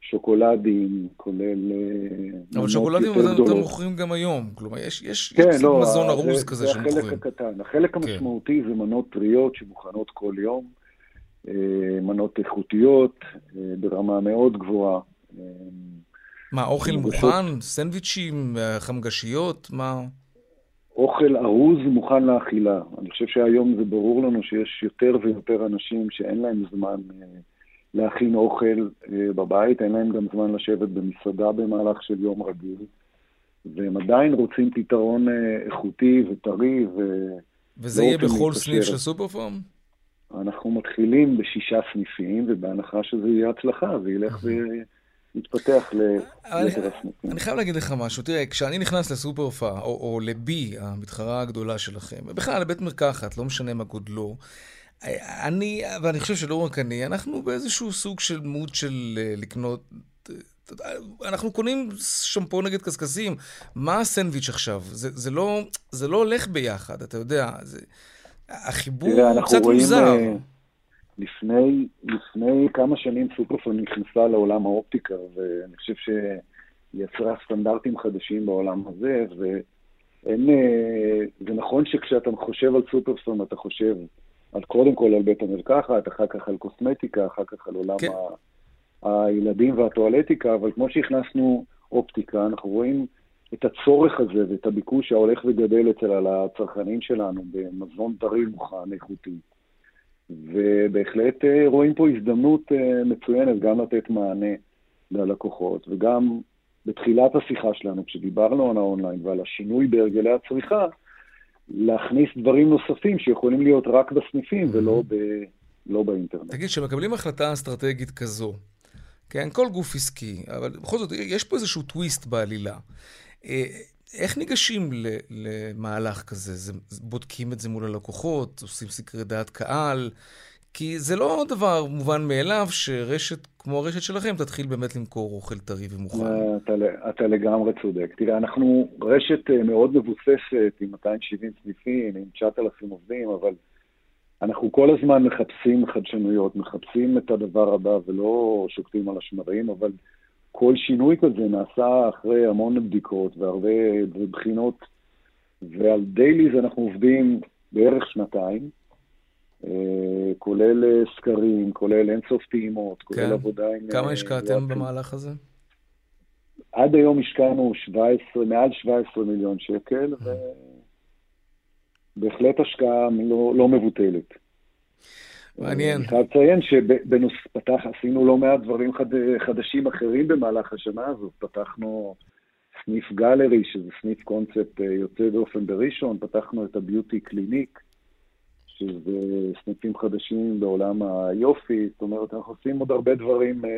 [SPEAKER 7] שוקולדים, כולל
[SPEAKER 1] אה, אבל שוקולדים אתם מוכרים גם היום. כלומר, יש, יש, כן, יש לא, מזון ארוז כזה שמוכרים.
[SPEAKER 7] זה החלק הקטן. החלק כן. המשמעותי זה מנות טריות שמוכנות כל יום, אה, מנות איכותיות אה, ברמה מאוד גבוהה.
[SPEAKER 1] מה, אוכל מוכן? סנדוויצ'ים, חמגשיות? מה?
[SPEAKER 7] אוכל ארוז מוכן לאכילה. אני חושב שהיום זה ברור לנו שיש יותר ויותר אנשים שאין להם זמן להכין אוכל אה, בבית, אין להם גם זמן לשבת במסעדה במהלך של יום רגיל, והם עדיין רוצים פתרון אה, איכותי וטרי ו...
[SPEAKER 1] וזה יהיה בכל סניף של סופר פארם?
[SPEAKER 7] אנחנו מתחילים בשישה סניפים, ובהנחה שזה יהיה הצלחה, זה ילך ויתפתח ליתר הסניפים.
[SPEAKER 1] אני חייב להגיד לך משהו, תראה, כשאני נכנס לסופר פארם, או, או לבי, המתחרה הגדולה שלכם, בכלל לבית מרקחת, לא משנה מה גודלו, אני, ואני חושב שלא רק אני, אנחנו באיזשהו סוג של מוד של אה, לקנות... אנחנו קונים שמפו נגד קשקשים. מה הסנדוויץ' עכשיו? זה, זה, לא, זה לא הולך ביחד, אתה יודע. זה, החיבור הוא קצת מוזר. אה,
[SPEAKER 7] לפני, לפני כמה שנים סופרפון נכנסה לעולם האופטיקה, ואני חושב שהיא יצרה סטנדרטים חדשים בעולם הזה, ואין... אה, זה נכון שכשאתה חושב על סופרפון, אתה חושב על קודם כל על בית המרקחת, אחר כך על קוסמטיקה, אחר כך על עולם כן. ה... הילדים והטואלטיקה, אבל כמו שהכנסנו אופטיקה, אנחנו רואים את הצורך הזה ואת הביקוש ההולך וגדל אצל הצרכנים שלנו במזון טרי מוכן, איכותי. ובהחלט אה, רואים פה הזדמנות אה, מצוינת גם לתת מענה ללקוחות, וגם בתחילת השיחה שלנו, כשדיברנו על האונליין ועל השינוי בהרגלי הצריכה, להכניס דברים נוספים שיכולים להיות רק בסניפים ולא ב, לא באינטרנט.
[SPEAKER 1] תגיד, כשמקבלים החלטה אסטרטגית כזו, כן, כל גוף עסקי, אבל בכל זאת, יש פה איזשהו טוויסט בעלילה. אה, איך ניגשים למהלך כזה? זה, בודקים את זה מול הלקוחות, עושים סקרי דעת קהל? כי זה לא דבר מובן מאליו שרשת כמו הרשת שלכם תתחיל באמת למכור אוכל טרי ומוכן.
[SPEAKER 7] אתה, אתה לגמרי צודק. תראה, אנחנו רשת אה, מאוד מבוססת עם 270 סניפים, עם 9,000 עובדים, אבל אנחנו כל הזמן מחפשים חדשנויות, מחפשים את הדבר הבא ולא שוקטים על השמרים, אבל כל שינוי כזה נעשה אחרי המון בדיקות והרבה בחינות, ועל דייליז אנחנו עובדים בערך שנתיים. אה, כולל אה, סקרים, כולל אינסוף טעימות, כולל כן. עבודה עם...
[SPEAKER 1] כמה אה, השקעתם במהלך הזה?
[SPEAKER 7] עד היום השקענו 17, מעל 17 מיליון שקל, ובהחלט השקעה לא, לא מבוטלת.
[SPEAKER 1] מעניין.
[SPEAKER 7] אני חייב לציין שבנוס פתח, עשינו לא מעט דברים חד, חדשים אחרים במהלך השנה הזאת. פתחנו סניף גלרי, שזה סניף קונספט יוצא דופן בראשון, פתחנו את הביוטי קליניק, שזה סניפים חדשים בעולם היופי, זאת אומרת, אנחנו עושים עוד הרבה דברים uh,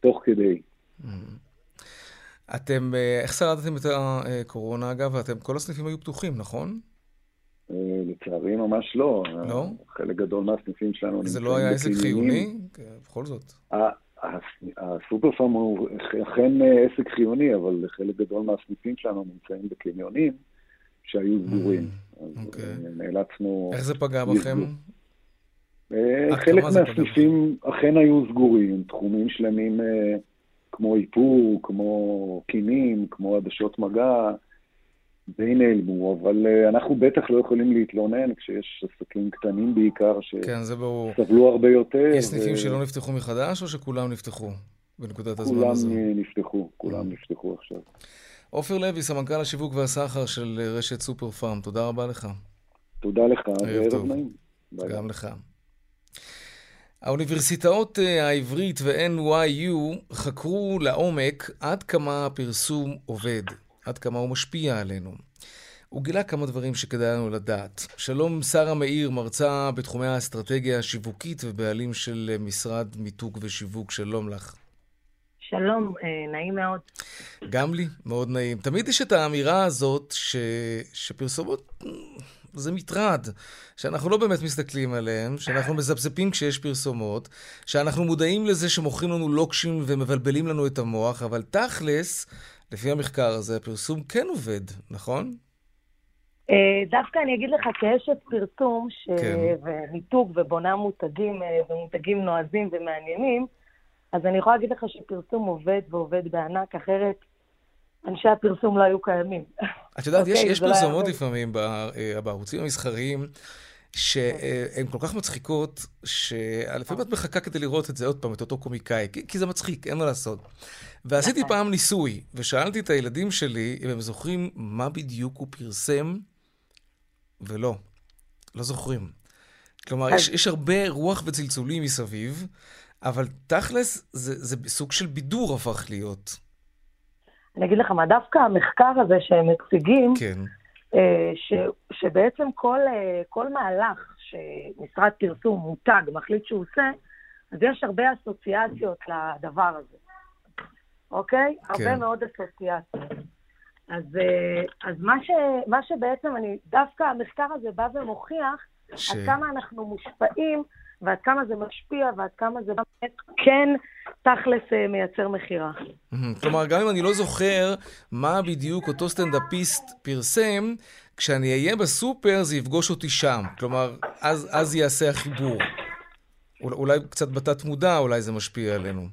[SPEAKER 7] תוך כדי.
[SPEAKER 1] Mm-hmm. אתם, uh, איך שרדתם את הקורונה, אגב? אתם, כל הסניפים היו פתוחים, נכון?
[SPEAKER 7] Uh, לצערי ממש לא.
[SPEAKER 1] לא?
[SPEAKER 7] חלק גדול מהסניפים שלנו נמצאים
[SPEAKER 1] זה לא היה עסק חיוני? בכל זאת.
[SPEAKER 7] הסופר פארם הוא אכן עסק חיוני, אבל חלק גדול מהסניפים שלנו נמצאים בקניונים שהיו סגורים. Mm-hmm. אז אוקיי. אה, נאלצנו...
[SPEAKER 1] איך זה פגע בכם?
[SPEAKER 7] אה, חלק מהסניפים אכן היו סגורים, תחומים שלמים אה, כמו איפור, כמו קינים, כמו עדשות מגע, די נעלמו, אבל אנחנו בטח לא יכולים להתלונן כשיש עסקים קטנים בעיקר,
[SPEAKER 1] כן,
[SPEAKER 7] שסבלו הרבה יותר.
[SPEAKER 1] יש סניפים ו... שלא נפתחו מחדש, או שכולם נפתחו בנקודת הזמן הזו?
[SPEAKER 7] כולם נפתחו, כולם נפתחו עכשיו.
[SPEAKER 1] עופר לוי, סמנכ"ל השיווק והסחר של רשת סופר פארם, תודה רבה לך.
[SPEAKER 7] תודה לך, וערב נעים.
[SPEAKER 1] גם לך. האוניברסיטאות אה, העברית ו-NYU חקרו לעומק עד כמה הפרסום עובד, עד כמה הוא משפיע עלינו. הוא גילה כמה דברים שכדאי לנו לדעת. שלום, שרה מאיר, מרצה בתחומי האסטרטגיה השיווקית ובעלים של משרד מיתוג ושיווק, שלום לך.
[SPEAKER 8] שלום, אה, נעים מאוד.
[SPEAKER 1] גם לי, מאוד נעים. תמיד יש את האמירה הזאת ש... שפרסומות זה מטרד, שאנחנו לא באמת מסתכלים עליהן, שאנחנו מזפזפים כשיש פרסומות, שאנחנו מודעים לזה שמוכרים לנו לוקשים ומבלבלים לנו את המוח, אבל תכלס, לפי המחקר הזה, הפרסום כן עובד, נכון?
[SPEAKER 8] אה, דווקא אני אגיד לך, כאשת פרסום ש... כן. ומיתוג ובונה מותגים אה, ומותגים נועזים ומעניינים, אז אני יכולה להגיד לך שפרסום עובד ועובד בענק, אחרת אנשי הפרסום לא היו קיימים.
[SPEAKER 1] את יודעת, יש, אוקיי, יש לא פרסומות לפעמים אה, בערוצים המסחריים, שהן כל כך מצחיקות, שלפעמים את מחכה כדי לראות את זה עוד פעם, את אותו קומיקאי, כי, כי זה מצחיק, אין מה לעשות. ועשיתי נכון. פעם ניסוי, ושאלתי את הילדים שלי אם הם זוכרים מה בדיוק הוא פרסם, ולא, לא זוכרים. כלומר, יש, יש הרבה רוח וצלצולים מסביב, אבל תכלס, זה, זה סוג של בידור הפך להיות.
[SPEAKER 8] אני אגיד לך מה, דווקא המחקר הזה שהם מציגים,
[SPEAKER 1] כן.
[SPEAKER 8] אה, ש, שבעצם כל, אה, כל מהלך שמשרד פרסום, מותג, מחליט שהוא עושה, אז יש הרבה אסוציאציות לדבר הזה, אוקיי? כן. הרבה מאוד אסוציאציות. אז, אה, אז מה, ש, מה שבעצם אני, דווקא המחקר הזה בא ומוכיח ש... עד כמה אנחנו מושפעים ועד כמה זה משפיע, ועד כמה זה באמת כן תכלס אה, מייצר מכירה.
[SPEAKER 1] כלומר, גם אם אני לא זוכר מה בדיוק אותו סטנדאפיסט פרסם, כשאני אהיה בסופר זה יפגוש אותי שם. כלומר, אז, אז יעשה החיבור. אולי קצת בתת מודע, אולי זה משפיע עלינו.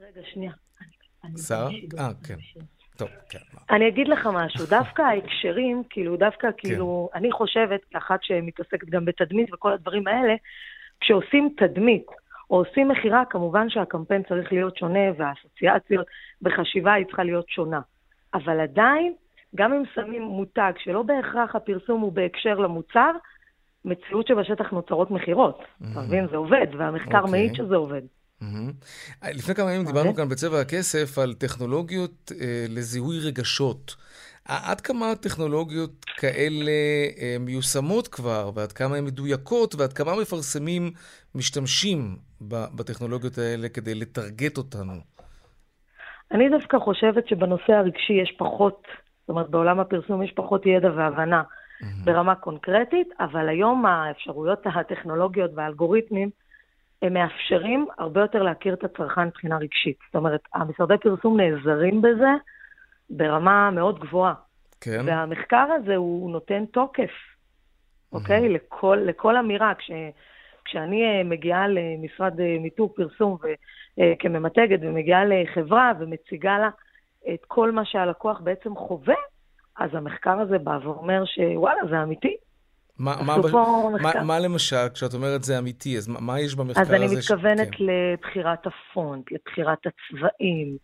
[SPEAKER 8] רגע, שנייה.
[SPEAKER 1] שרה? אה, כן. טוב, כן.
[SPEAKER 8] אני אגיד לך משהו, דווקא ההקשרים, כאילו, דווקא כן. כאילו, אני חושבת, כאחת שמתעסקת גם בתדמית וכל הדברים האלה, כשעושים תדמית או עושים מכירה, כמובן שהקמפיין צריך להיות שונה והאסוציאציות בחשיבה היא צריכה להיות שונה. אבל עדיין, גם אם שמים מותג שלא בהכרח הפרסום הוא בהקשר למוצר, מציאות שבשטח נוצרות מכירות. אתה מבין? זה עובד, והמחקר אוקיי. מעיד שזה עובד.
[SPEAKER 1] לפני כמה ימים דיברנו כאן בצבע הכסף על טכנולוגיות אה, לזיהוי רגשות. עד כמה טכנולוגיות כאלה אה, מיושמות כבר, ועד כמה הן מדויקות, ועד כמה מפרסמים משתמשים בטכנולוגיות האלה כדי לטרגט אותנו?
[SPEAKER 8] אני דווקא חושבת שבנושא הרגשי יש פחות, זאת אומרת, בעולם הפרסום יש פחות ידע והבנה mm-hmm. ברמה קונקרטית, אבל היום האפשרויות הטכנולוגיות והאלגוריתמים, הם מאפשרים הרבה יותר להכיר את הצרכן מבחינה רגשית. זאת אומרת, המשרדי פרסום נעזרים בזה ברמה מאוד גבוהה.
[SPEAKER 1] כן.
[SPEAKER 8] והמחקר הזה הוא נותן תוקף, אוקיי? Mm-hmm. לכל, לכל אמירה. כש, כשאני אה, מגיעה למשרד אה, מיתוג פרסום ו, אה, כממתגת ומגיעה לחברה ומציגה לה את כל מה שהלקוח בעצם חווה, אז המחקר הזה בא ואומר שוואלה, זה אמיתי.
[SPEAKER 1] מה, מה, מה, מה למשל, כשאת אומרת זה אמיתי, אז מה, מה יש במחקר
[SPEAKER 8] הזה?
[SPEAKER 1] אז
[SPEAKER 8] אני מתכוונת ש... כן. לבחירת הפונט, לבחירת הצבעים,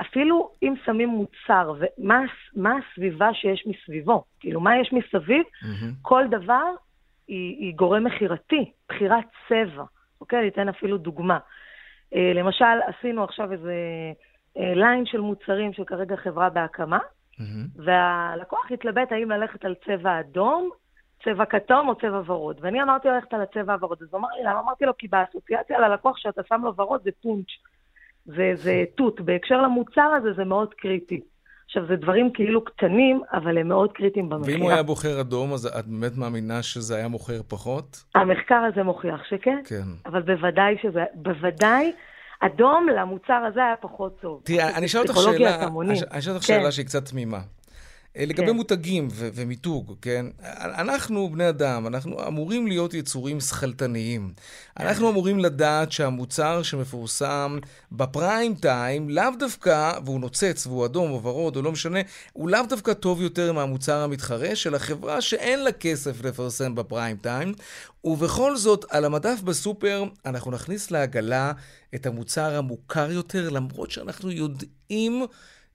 [SPEAKER 8] אפילו אם שמים מוצר, ומה הסביבה שיש מסביבו, כאילו מה יש מסביב, mm-hmm. כל דבר היא, היא גורם מכירתי, בחירת צבע, אוקיי? אני אתן אפילו דוגמה. אה, למשל, עשינו עכשיו איזה אה, ליין של מוצרים שכרגע חברה בהקמה, mm-hmm. והלקוח התלבט האם ללכת על צבע אדום, צבע כתום או צבע ורוד. ואני אמרתי לו ללכת על הצבע הוורוד. אז הוא אמר לי, למה? אמרתי לו, כי באסוציאציה ללקוח שאתה שם לו ורוד זה פונץ', זה, זה תות. בהקשר למוצר הזה זה מאוד קריטי. עכשיו, זה דברים כאילו קטנים, אבל הם מאוד קריטיים במכירה.
[SPEAKER 1] ואם הוא היה בוחר אדום, אז את באמת מאמינה שזה היה מוכר פחות?
[SPEAKER 8] המחקר הזה מוכיח שכן.
[SPEAKER 1] כן.
[SPEAKER 8] אבל בוודאי שזה, בוודאי, אדום למוצר הזה היה פחות טוב.
[SPEAKER 1] תראי, אני אשאל אותך שאלה, אני אשאל אותך כן. שאלה שהיא קצת תמימה. אה, לגבי כן. מותגים ו- ומיתוג, כן? אנחנו בני אדם, אנחנו אמורים להיות יצורים שכלתניים. אנחנו אמורים לדעת שהמוצר שמפורסם בפריים טיים, לאו דווקא, והוא נוצץ והוא אדום או ורוד או לא משנה, הוא לאו דווקא טוב יותר מהמוצר המתחרה של החברה שאין לה כסף לפרסם בפריים טיים. ובכל זאת, על המדף בסופר אנחנו נכניס לעגלה את המוצר המוכר יותר, למרות שאנחנו יודעים...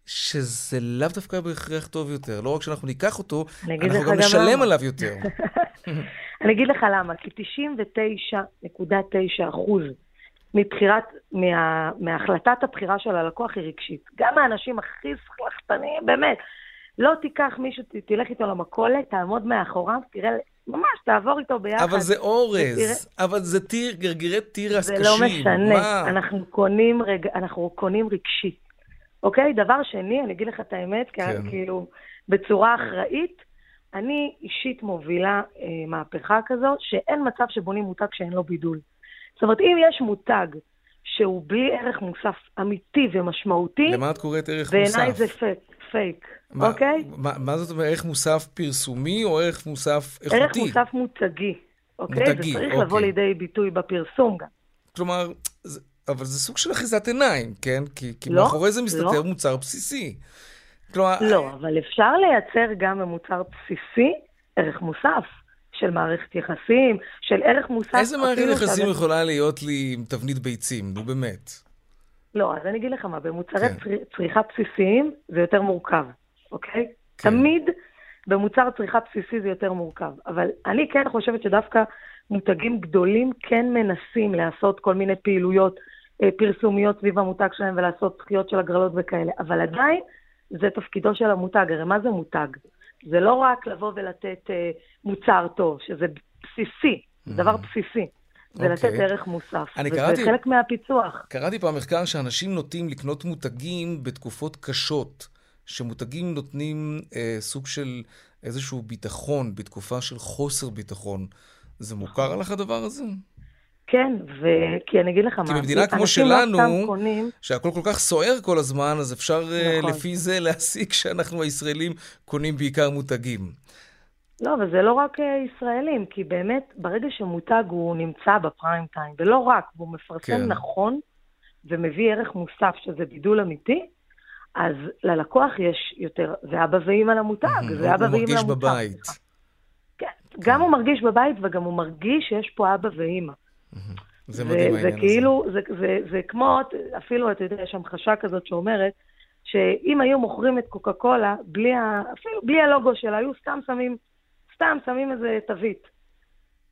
[SPEAKER 1] שזה לאו דווקא בהכרח טוב יותר. לא רק שאנחנו ניקח אותו, אנחנו גם נשלם עליו יותר.
[SPEAKER 8] אני אגיד לך למה, כי 99.9 אחוז מבחירת, מה, מהחלטת הבחירה של הלקוח היא רגשית. גם האנשים הכי סחלחתניים, באמת. לא תיקח מישהו, תלך איתו למכולת, תעמוד מאחוריו, תראה, ממש, תעבור איתו ביחד.
[SPEAKER 1] אבל זה אורז, ותראה... אבל זה טיר, גרגירי תירס קשים.
[SPEAKER 8] זה לא משנה, מה? אנחנו קונים, רג... אנחנו קונים רגשית. אוקיי? דבר שני, אני אגיד לך את האמת, כן. כאילו, בצורה אחראית, אני אישית מובילה אה, מהפכה כזו, שאין מצב שבונים מותג שאין לו בידול. זאת אומרת, אם יש מותג שהוא בלי ערך מוסף אמיתי ומשמעותי,
[SPEAKER 1] למה את קוראת ערך מוסף?
[SPEAKER 8] בעיניי זה fake, fake מה, אוקיי?
[SPEAKER 1] מה, מה זאת אומרת, ערך מוסף פרסומי או ערך מוסף איכותי?
[SPEAKER 8] ערך מוסף מותגי, אוקיי? מותגי, זה צריך אוקיי. לבוא לידי ביטוי בפרסום גם.
[SPEAKER 1] כלומר, אבל זה סוג של אחיזת עיניים, כן? כי, כי לא, מאחורי זה מסתתר לא. מוצר בסיסי.
[SPEAKER 8] כלומר... לא, אבל אפשר לייצר גם במוצר בסיסי ערך מוסף. של מערכת יחסים, של ערך מוסף.
[SPEAKER 1] איזה מערכת יחסים שאת... יכולה להיות לי עם תבנית ביצים? נו, באמת.
[SPEAKER 8] לא, אז אני אגיד לך מה, במוצרי כן. צר... צריכה בסיסיים זה יותר מורכב, אוקיי? כן. תמיד במוצר צריכה בסיסי זה יותר מורכב. אבל אני כן חושבת שדווקא מותגים גדולים כן מנסים לעשות כל מיני פעילויות אה, פרסומיות סביב המותג שלהם ולעשות זכיות של הגרלות וכאלה, אבל עדיין זה תפקידו של המותג. הרי מה זה מותג? זה לא רק לבוא ולתת אה, מוצר טוב, שזה בסיסי, זה דבר mm-hmm. בסיסי. זה okay. לתת אוקיי. ערך מוסף, וזה קראתי, חלק מהפיצוח.
[SPEAKER 1] קראתי פעם מחקר שאנשים נוטים לקנות מותגים בתקופות קשות, שמותגים נותנים אה, סוג של איזשהו ביטחון בתקופה של חוסר ביטחון. זה מוכר לך הדבר הזה?
[SPEAKER 8] כן, וכי אני אגיד לך מה,
[SPEAKER 1] כי במדינה כמו לא שלנו, שהכל כל כך סוער כל הזמן, אז אפשר אה, נכון. לפי זה להסיק שאנחנו הישראלים קונים בעיקר מותגים.
[SPEAKER 8] לא, אבל זה לא רק אה, ישראלים, כי באמת, ברגע שמותג הוא נמצא בפריים טיים, ולא רק, והוא מפרסם כן. נכון, ומביא ערך מוסף, שזה בידול אמיתי, אז ללקוח יש יותר, זה אבא ואמא למותג, זה אבא ואמא למותג. הוא מרגיש בבית. כן, גם הוא מרגיש בבית, וגם הוא מרגיש שיש פה אבא ואמא.
[SPEAKER 1] זה מדהים העניין
[SPEAKER 8] הזה. כאילו, זה, זה, זה כמו, אפילו, אתה יודע, יש המחשה כזאת שאומרת, שאם היו מוכרים את קוקה קולה, בלי ה, אפילו בלי הלוגו שלה, היו סתם שמים, סתם שמים איזה תווית.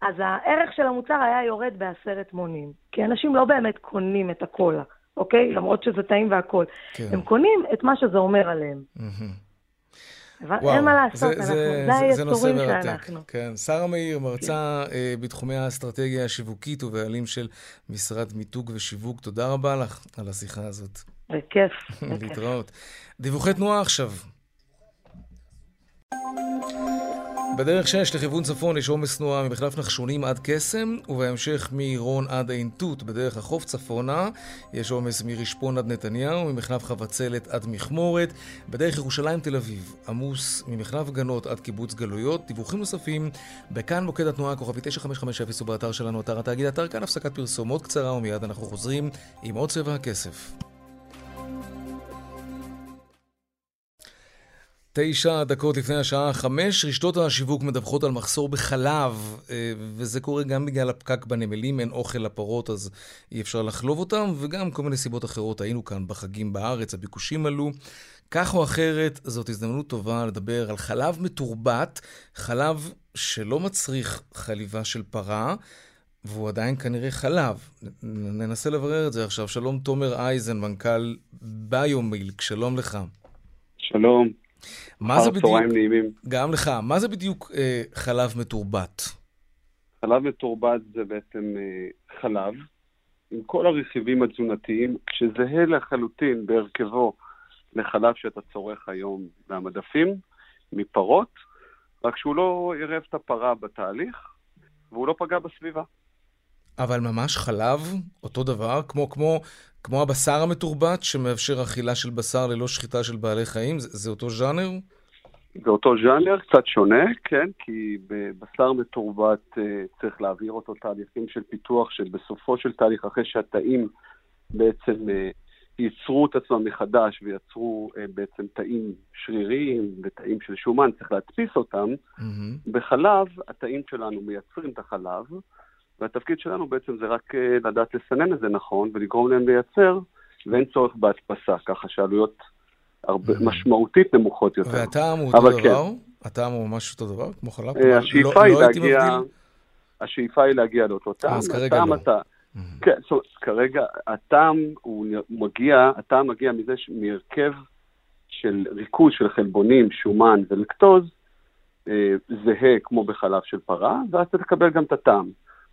[SPEAKER 8] אז הערך של המוצר היה יורד בעשרת מונים. כי אנשים לא באמת קונים את הקולה, אוקיי? למרות שזה טעים והכול. כן. הם קונים את מה שזה אומר עליהם. וואו, אין מה לעשות,
[SPEAKER 1] זה,
[SPEAKER 8] אנחנו,
[SPEAKER 1] זה,
[SPEAKER 8] זה
[SPEAKER 1] זה נושא מרתק.
[SPEAKER 8] שאנחנו.
[SPEAKER 1] כן. שרה מאיר, מרצה אה, בתחומי האסטרטגיה השיווקית ובעלים של משרד מיתוג ושיווק. תודה רבה לך על השיחה הזאת.
[SPEAKER 8] בכיף.
[SPEAKER 1] להתראות. דיווחי תנועה עכשיו. בדרך 6 לכיוון צפון יש עומס תנועה ממחלף נחשונים עד קסם, ובהמשך מעירון עד עין תות. בדרך החוף צפונה יש עומס מרשפון עד נתניהו, ממחלף חבצלת עד מכמורת. בדרך ירושלים תל אביב עמוס ממחלף גנות עד קיבוץ גלויות. דיווחים נוספים בכאן מוקד התנועה כוכבי 9550 ובאתר שלנו, אתר התאגיד, אתר כאן הפסקת פרסומות קצרה ומיד אנחנו חוזרים עם עוד צבע הכסף. תשע דקות לפני השעה חמש, רשתות השיווק מדווחות על מחסור בחלב, אה, וזה קורה גם בגלל הפקק בנמלים, אין אוכל לפרות אז אי אפשר לחלוב אותם, וגם כל מיני סיבות אחרות. היינו כאן בחגים בארץ, הביקושים עלו. כך או אחרת, זאת הזדמנות טובה לדבר על חלב מתורבת, חלב שלא מצריך חליבה של פרה, והוא עדיין כנראה חלב. ננסה לברר את זה עכשיו. שלום תומר אייזן, מנכ"ל ביומילק, שלום לך.
[SPEAKER 9] שלום,
[SPEAKER 1] מה זה בדיוק,
[SPEAKER 9] צהריים נעימים.
[SPEAKER 1] גם לך, מה זה בדיוק אה, חלב מתורבת?
[SPEAKER 9] חלב מתורבת זה בעצם אה, חלב עם כל הרכיבים התזונתיים, שזהה לחלוטין בהרכבו לחלב שאתה צורך היום מהמדפים, מפרות, רק שהוא לא עירב את הפרה בתהליך, והוא לא פגע בסביבה.
[SPEAKER 1] אבל ממש חלב, אותו דבר, כמו, כמו, כמו הבשר המתורבת, שמאפשר אכילה של בשר ללא שחיטה של בעלי חיים? זה, זה אותו ז'אנר?
[SPEAKER 9] זה אותו ז'אנר, קצת שונה, כן, כי בבשר מתורבת אה, צריך להעביר אותו תהליכים של פיתוח, שבסופו של תהליך, אחרי שהתאים בעצם אה, ייצרו את עצמם מחדש ויצרו אה, בעצם תאים שריריים ותאים של שומן, צריך להדפיס אותם.
[SPEAKER 1] מהמם.
[SPEAKER 9] בחלב, התאים שלנו מייצרים את החלב, והתפקיד שלנו בעצם זה רק אה, לדעת לסנן את זה נכון ולגרום להם לייצר, ואין צורך בהדפסה, ככה שהעלויות הרבה,
[SPEAKER 1] Mhm.
[SPEAKER 9] משמעותית נמוכות יותר.
[SPEAKER 1] והטעם הוא אותו
[SPEAKER 9] כן.
[SPEAKER 1] דבר? הטעם הוא ממש אותו דבר, כמו חלב?
[SPEAKER 9] אה,
[SPEAKER 1] כלומר,
[SPEAKER 9] השאיפה
[SPEAKER 1] לא,
[SPEAKER 9] היא
[SPEAKER 1] לא
[SPEAKER 9] להגיע... השאיפה היא להגיע לאותו טעם.
[SPEAKER 1] אז כרגע לא.
[SPEAKER 9] אתה...
[SPEAKER 1] מהמם.
[SPEAKER 9] כן, זאת אומרת, כרגע הטעם הוא מגיע, הטעם מגיע מזה, מהרכב של ריכוז של חלבונים, שומן ולקטוז, אה, זהה כמו בחלב של פרה, ואז אתה תקבל גם את הטעם.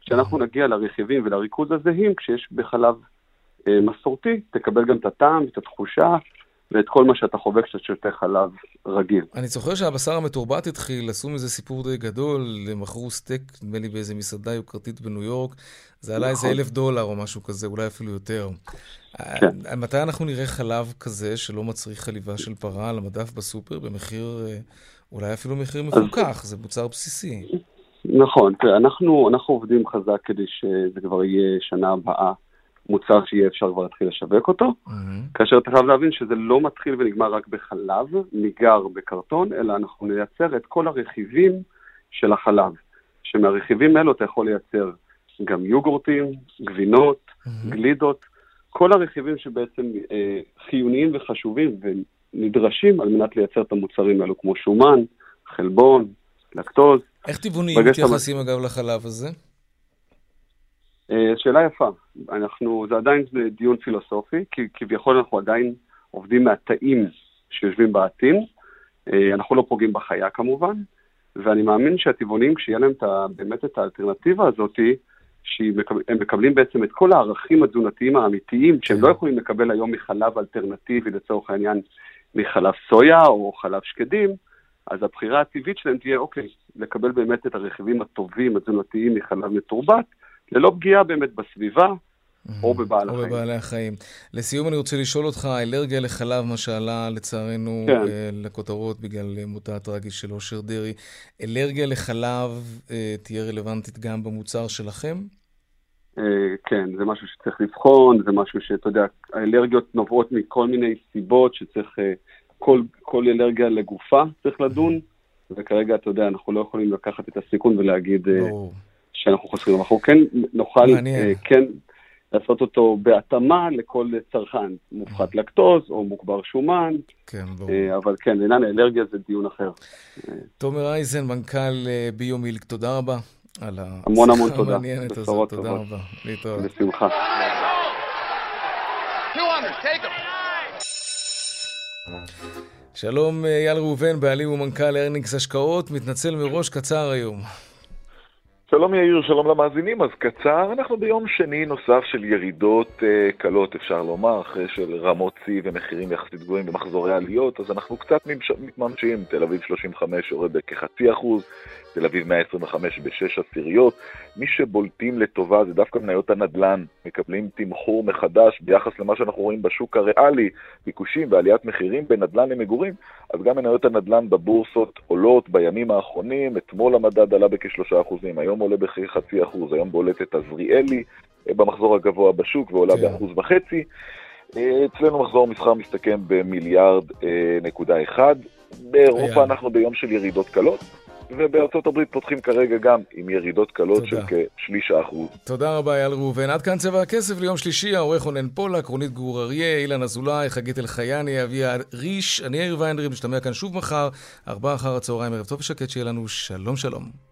[SPEAKER 9] כשאנחנו נגיע לרכיבים ולריכוז הזהים, כשיש בחלב אה, מסורתי, תקבל גם את הטעם, את התחושה, ואת כל מה שאתה חווה כשאתה שותה חלב רגיל.
[SPEAKER 1] אני זוכר שהבשר המתורבת התחיל, עשו מזה סיפור די גדול, מכרו סטייק, נדמה לי באיזה מסעדה יוקרתית בניו יורק, זה עלה איזה
[SPEAKER 9] נכון.
[SPEAKER 1] אלף דולר או משהו כזה, אולי אפילו יותר.
[SPEAKER 9] כן.
[SPEAKER 1] אה, מתי אנחנו נראה חלב כזה שלא מצריך חליבה של פרה על המדף בסופר במחיר, אה, אולי אפילו מחיר מפוקח, זה מוצר בסיסי.
[SPEAKER 9] נכון, תראה, אנחנו, אנחנו עובדים חזק כדי שזה כבר יהיה שנה הבאה מוצר שיהיה אפשר כבר להתחיל לשווק אותו,
[SPEAKER 1] מהמם.
[SPEAKER 9] כאשר אתה חייב להבין שזה לא מתחיל ונגמר רק בחלב, ניגר בקרטון, אלא אנחנו נייצר את כל הרכיבים של החלב, שמהרכיבים האלו אתה יכול לייצר גם יוגורטים, גבינות,
[SPEAKER 1] מהמם.
[SPEAKER 9] גלידות, כל הרכיבים שבעצם אה, חיוניים וחשובים ונדרשים על מנת לייצר את המוצרים האלו, כמו שומן, חלבון, לקטוז.
[SPEAKER 1] איך
[SPEAKER 9] שאתה-
[SPEAKER 1] מתייחסים אגב לחלב הזה?
[SPEAKER 9] אה, שאלה יפה. אנחנו, זה עדיין דיון פילוסופי, כי כביכול אנחנו עדיין עובדים מהתאים שיושבים בעטין. אה, אנחנו לא פוגעים בחיה כמובן, ואני מאמין שהטבעונים, כשיהיה להם את באמת את האלטרנטיבה הזאתי, שהם מקבלים בעצם את כל הערכים התזונתיים האמיתיים, שהם
[SPEAKER 1] כן.
[SPEAKER 9] לא יכולים לקבל היום מחלב אלטרנטיבי, לצורך העניין, מחלב סויה או חלב שקדים, אז הבחירה הטבעית שלהם תהיה, אוקיי, לקבל באמת את הרכיבים הטובים, התזונתיים מחלב מתורבת, ללא פגיעה באמת בסביבה או בבעל
[SPEAKER 1] או
[SPEAKER 9] החיים.
[SPEAKER 1] בבעלי החיים. לסיום אני רוצה לשאול אותך, אלרגיה לחלב, מה שעלה לצערנו
[SPEAKER 9] כן.
[SPEAKER 1] אה, לכותרות בגלל מותה הטרגי של אושר דרעי, אלרגיה לחלב אה, תהיה רלוונטית גם במוצר שלכם?
[SPEAKER 9] אה, כן, זה משהו שצריך לבחון, זה משהו שאתה יודע, האלרגיות נובעות מכל מיני סיבות שצריך, כל, כל אלרגיה לגופה צריך לדון, וכרגע, אתה יודע, אנחנו לא יכולים לקחת את הסיכון ולהגיד אה. שאנחנו חוסכים. אנחנו כן נוכל,
[SPEAKER 1] מעניין.
[SPEAKER 9] אה, כן, לעשות אותו בהתאמה לכל צרכן, מופחת לקטוז או מוגבר שומן,
[SPEAKER 1] כן, ברור.
[SPEAKER 9] אה, אבל כן, לעניין האלרגיה זה דיון אחר.
[SPEAKER 1] תומר אייזן, מנכ"ל ביומילק, תודה רבה על
[SPEAKER 9] המון המון תודה.
[SPEAKER 1] המעניינת הזאת. תודה. רבה. להתראות.
[SPEAKER 9] בשמחה.
[SPEAKER 1] שלום אייל ראובן, בעלים ומנכ"ל ארנינגס השקעות, מתנצל מראש, קצר היום.
[SPEAKER 10] שלום יאיר, שלום למאזינים. אז קצר, אנחנו ביום שני נוסף של ירידות uh, קלות, אפשר לומר, אחרי של רמות שיא ומחירים יחסית גבוהים במחזורי עליות, אז אנחנו קצת מתממשים. תל אביב 35 יורד בכחצי אחוז, תל אביב 125 בשש עשיריות. מי שבולטים לטובה זה דווקא מניות הנדל"ן, מקבלים תמחור מחדש ביחס למה שאנחנו רואים בשוק הריאלי, ביקושים ועליית מחירים בין נדל"ן למגורים, אז גם מניות הנדל"ן בבורסות עולות בימים האחרונים, אתמול המדד עלה בכשלושה אחוזים, היום עולה בכחצי אחוז, היום בולטת עזריאלי אה, במחזור הגבוה בשוק ועולה כן. באחוז וחצי. אה, אצלנו מחזור מסחר מסתכם במיליארד אה, נקודה אחד. באירופה אנחנו ביום של ירידות קלות. ובארצות הברית פותחים כרגע גם עם ירידות קלות תודה. של כשליש האחוז.
[SPEAKER 1] תודה רבה, אייל ראובן. עד כאן צבע הכסף ליום שלישי, העורך רונן פולק, רונית גור אריה, אילן אזולאי, חגית אלחייני, אביה ריש, אני יאיר ויינדרים, נשתמע כאן שוב מחר, ארבעה אחר הצהריים, ערב טוב ושקט, שיהיה לנו שלום שלום.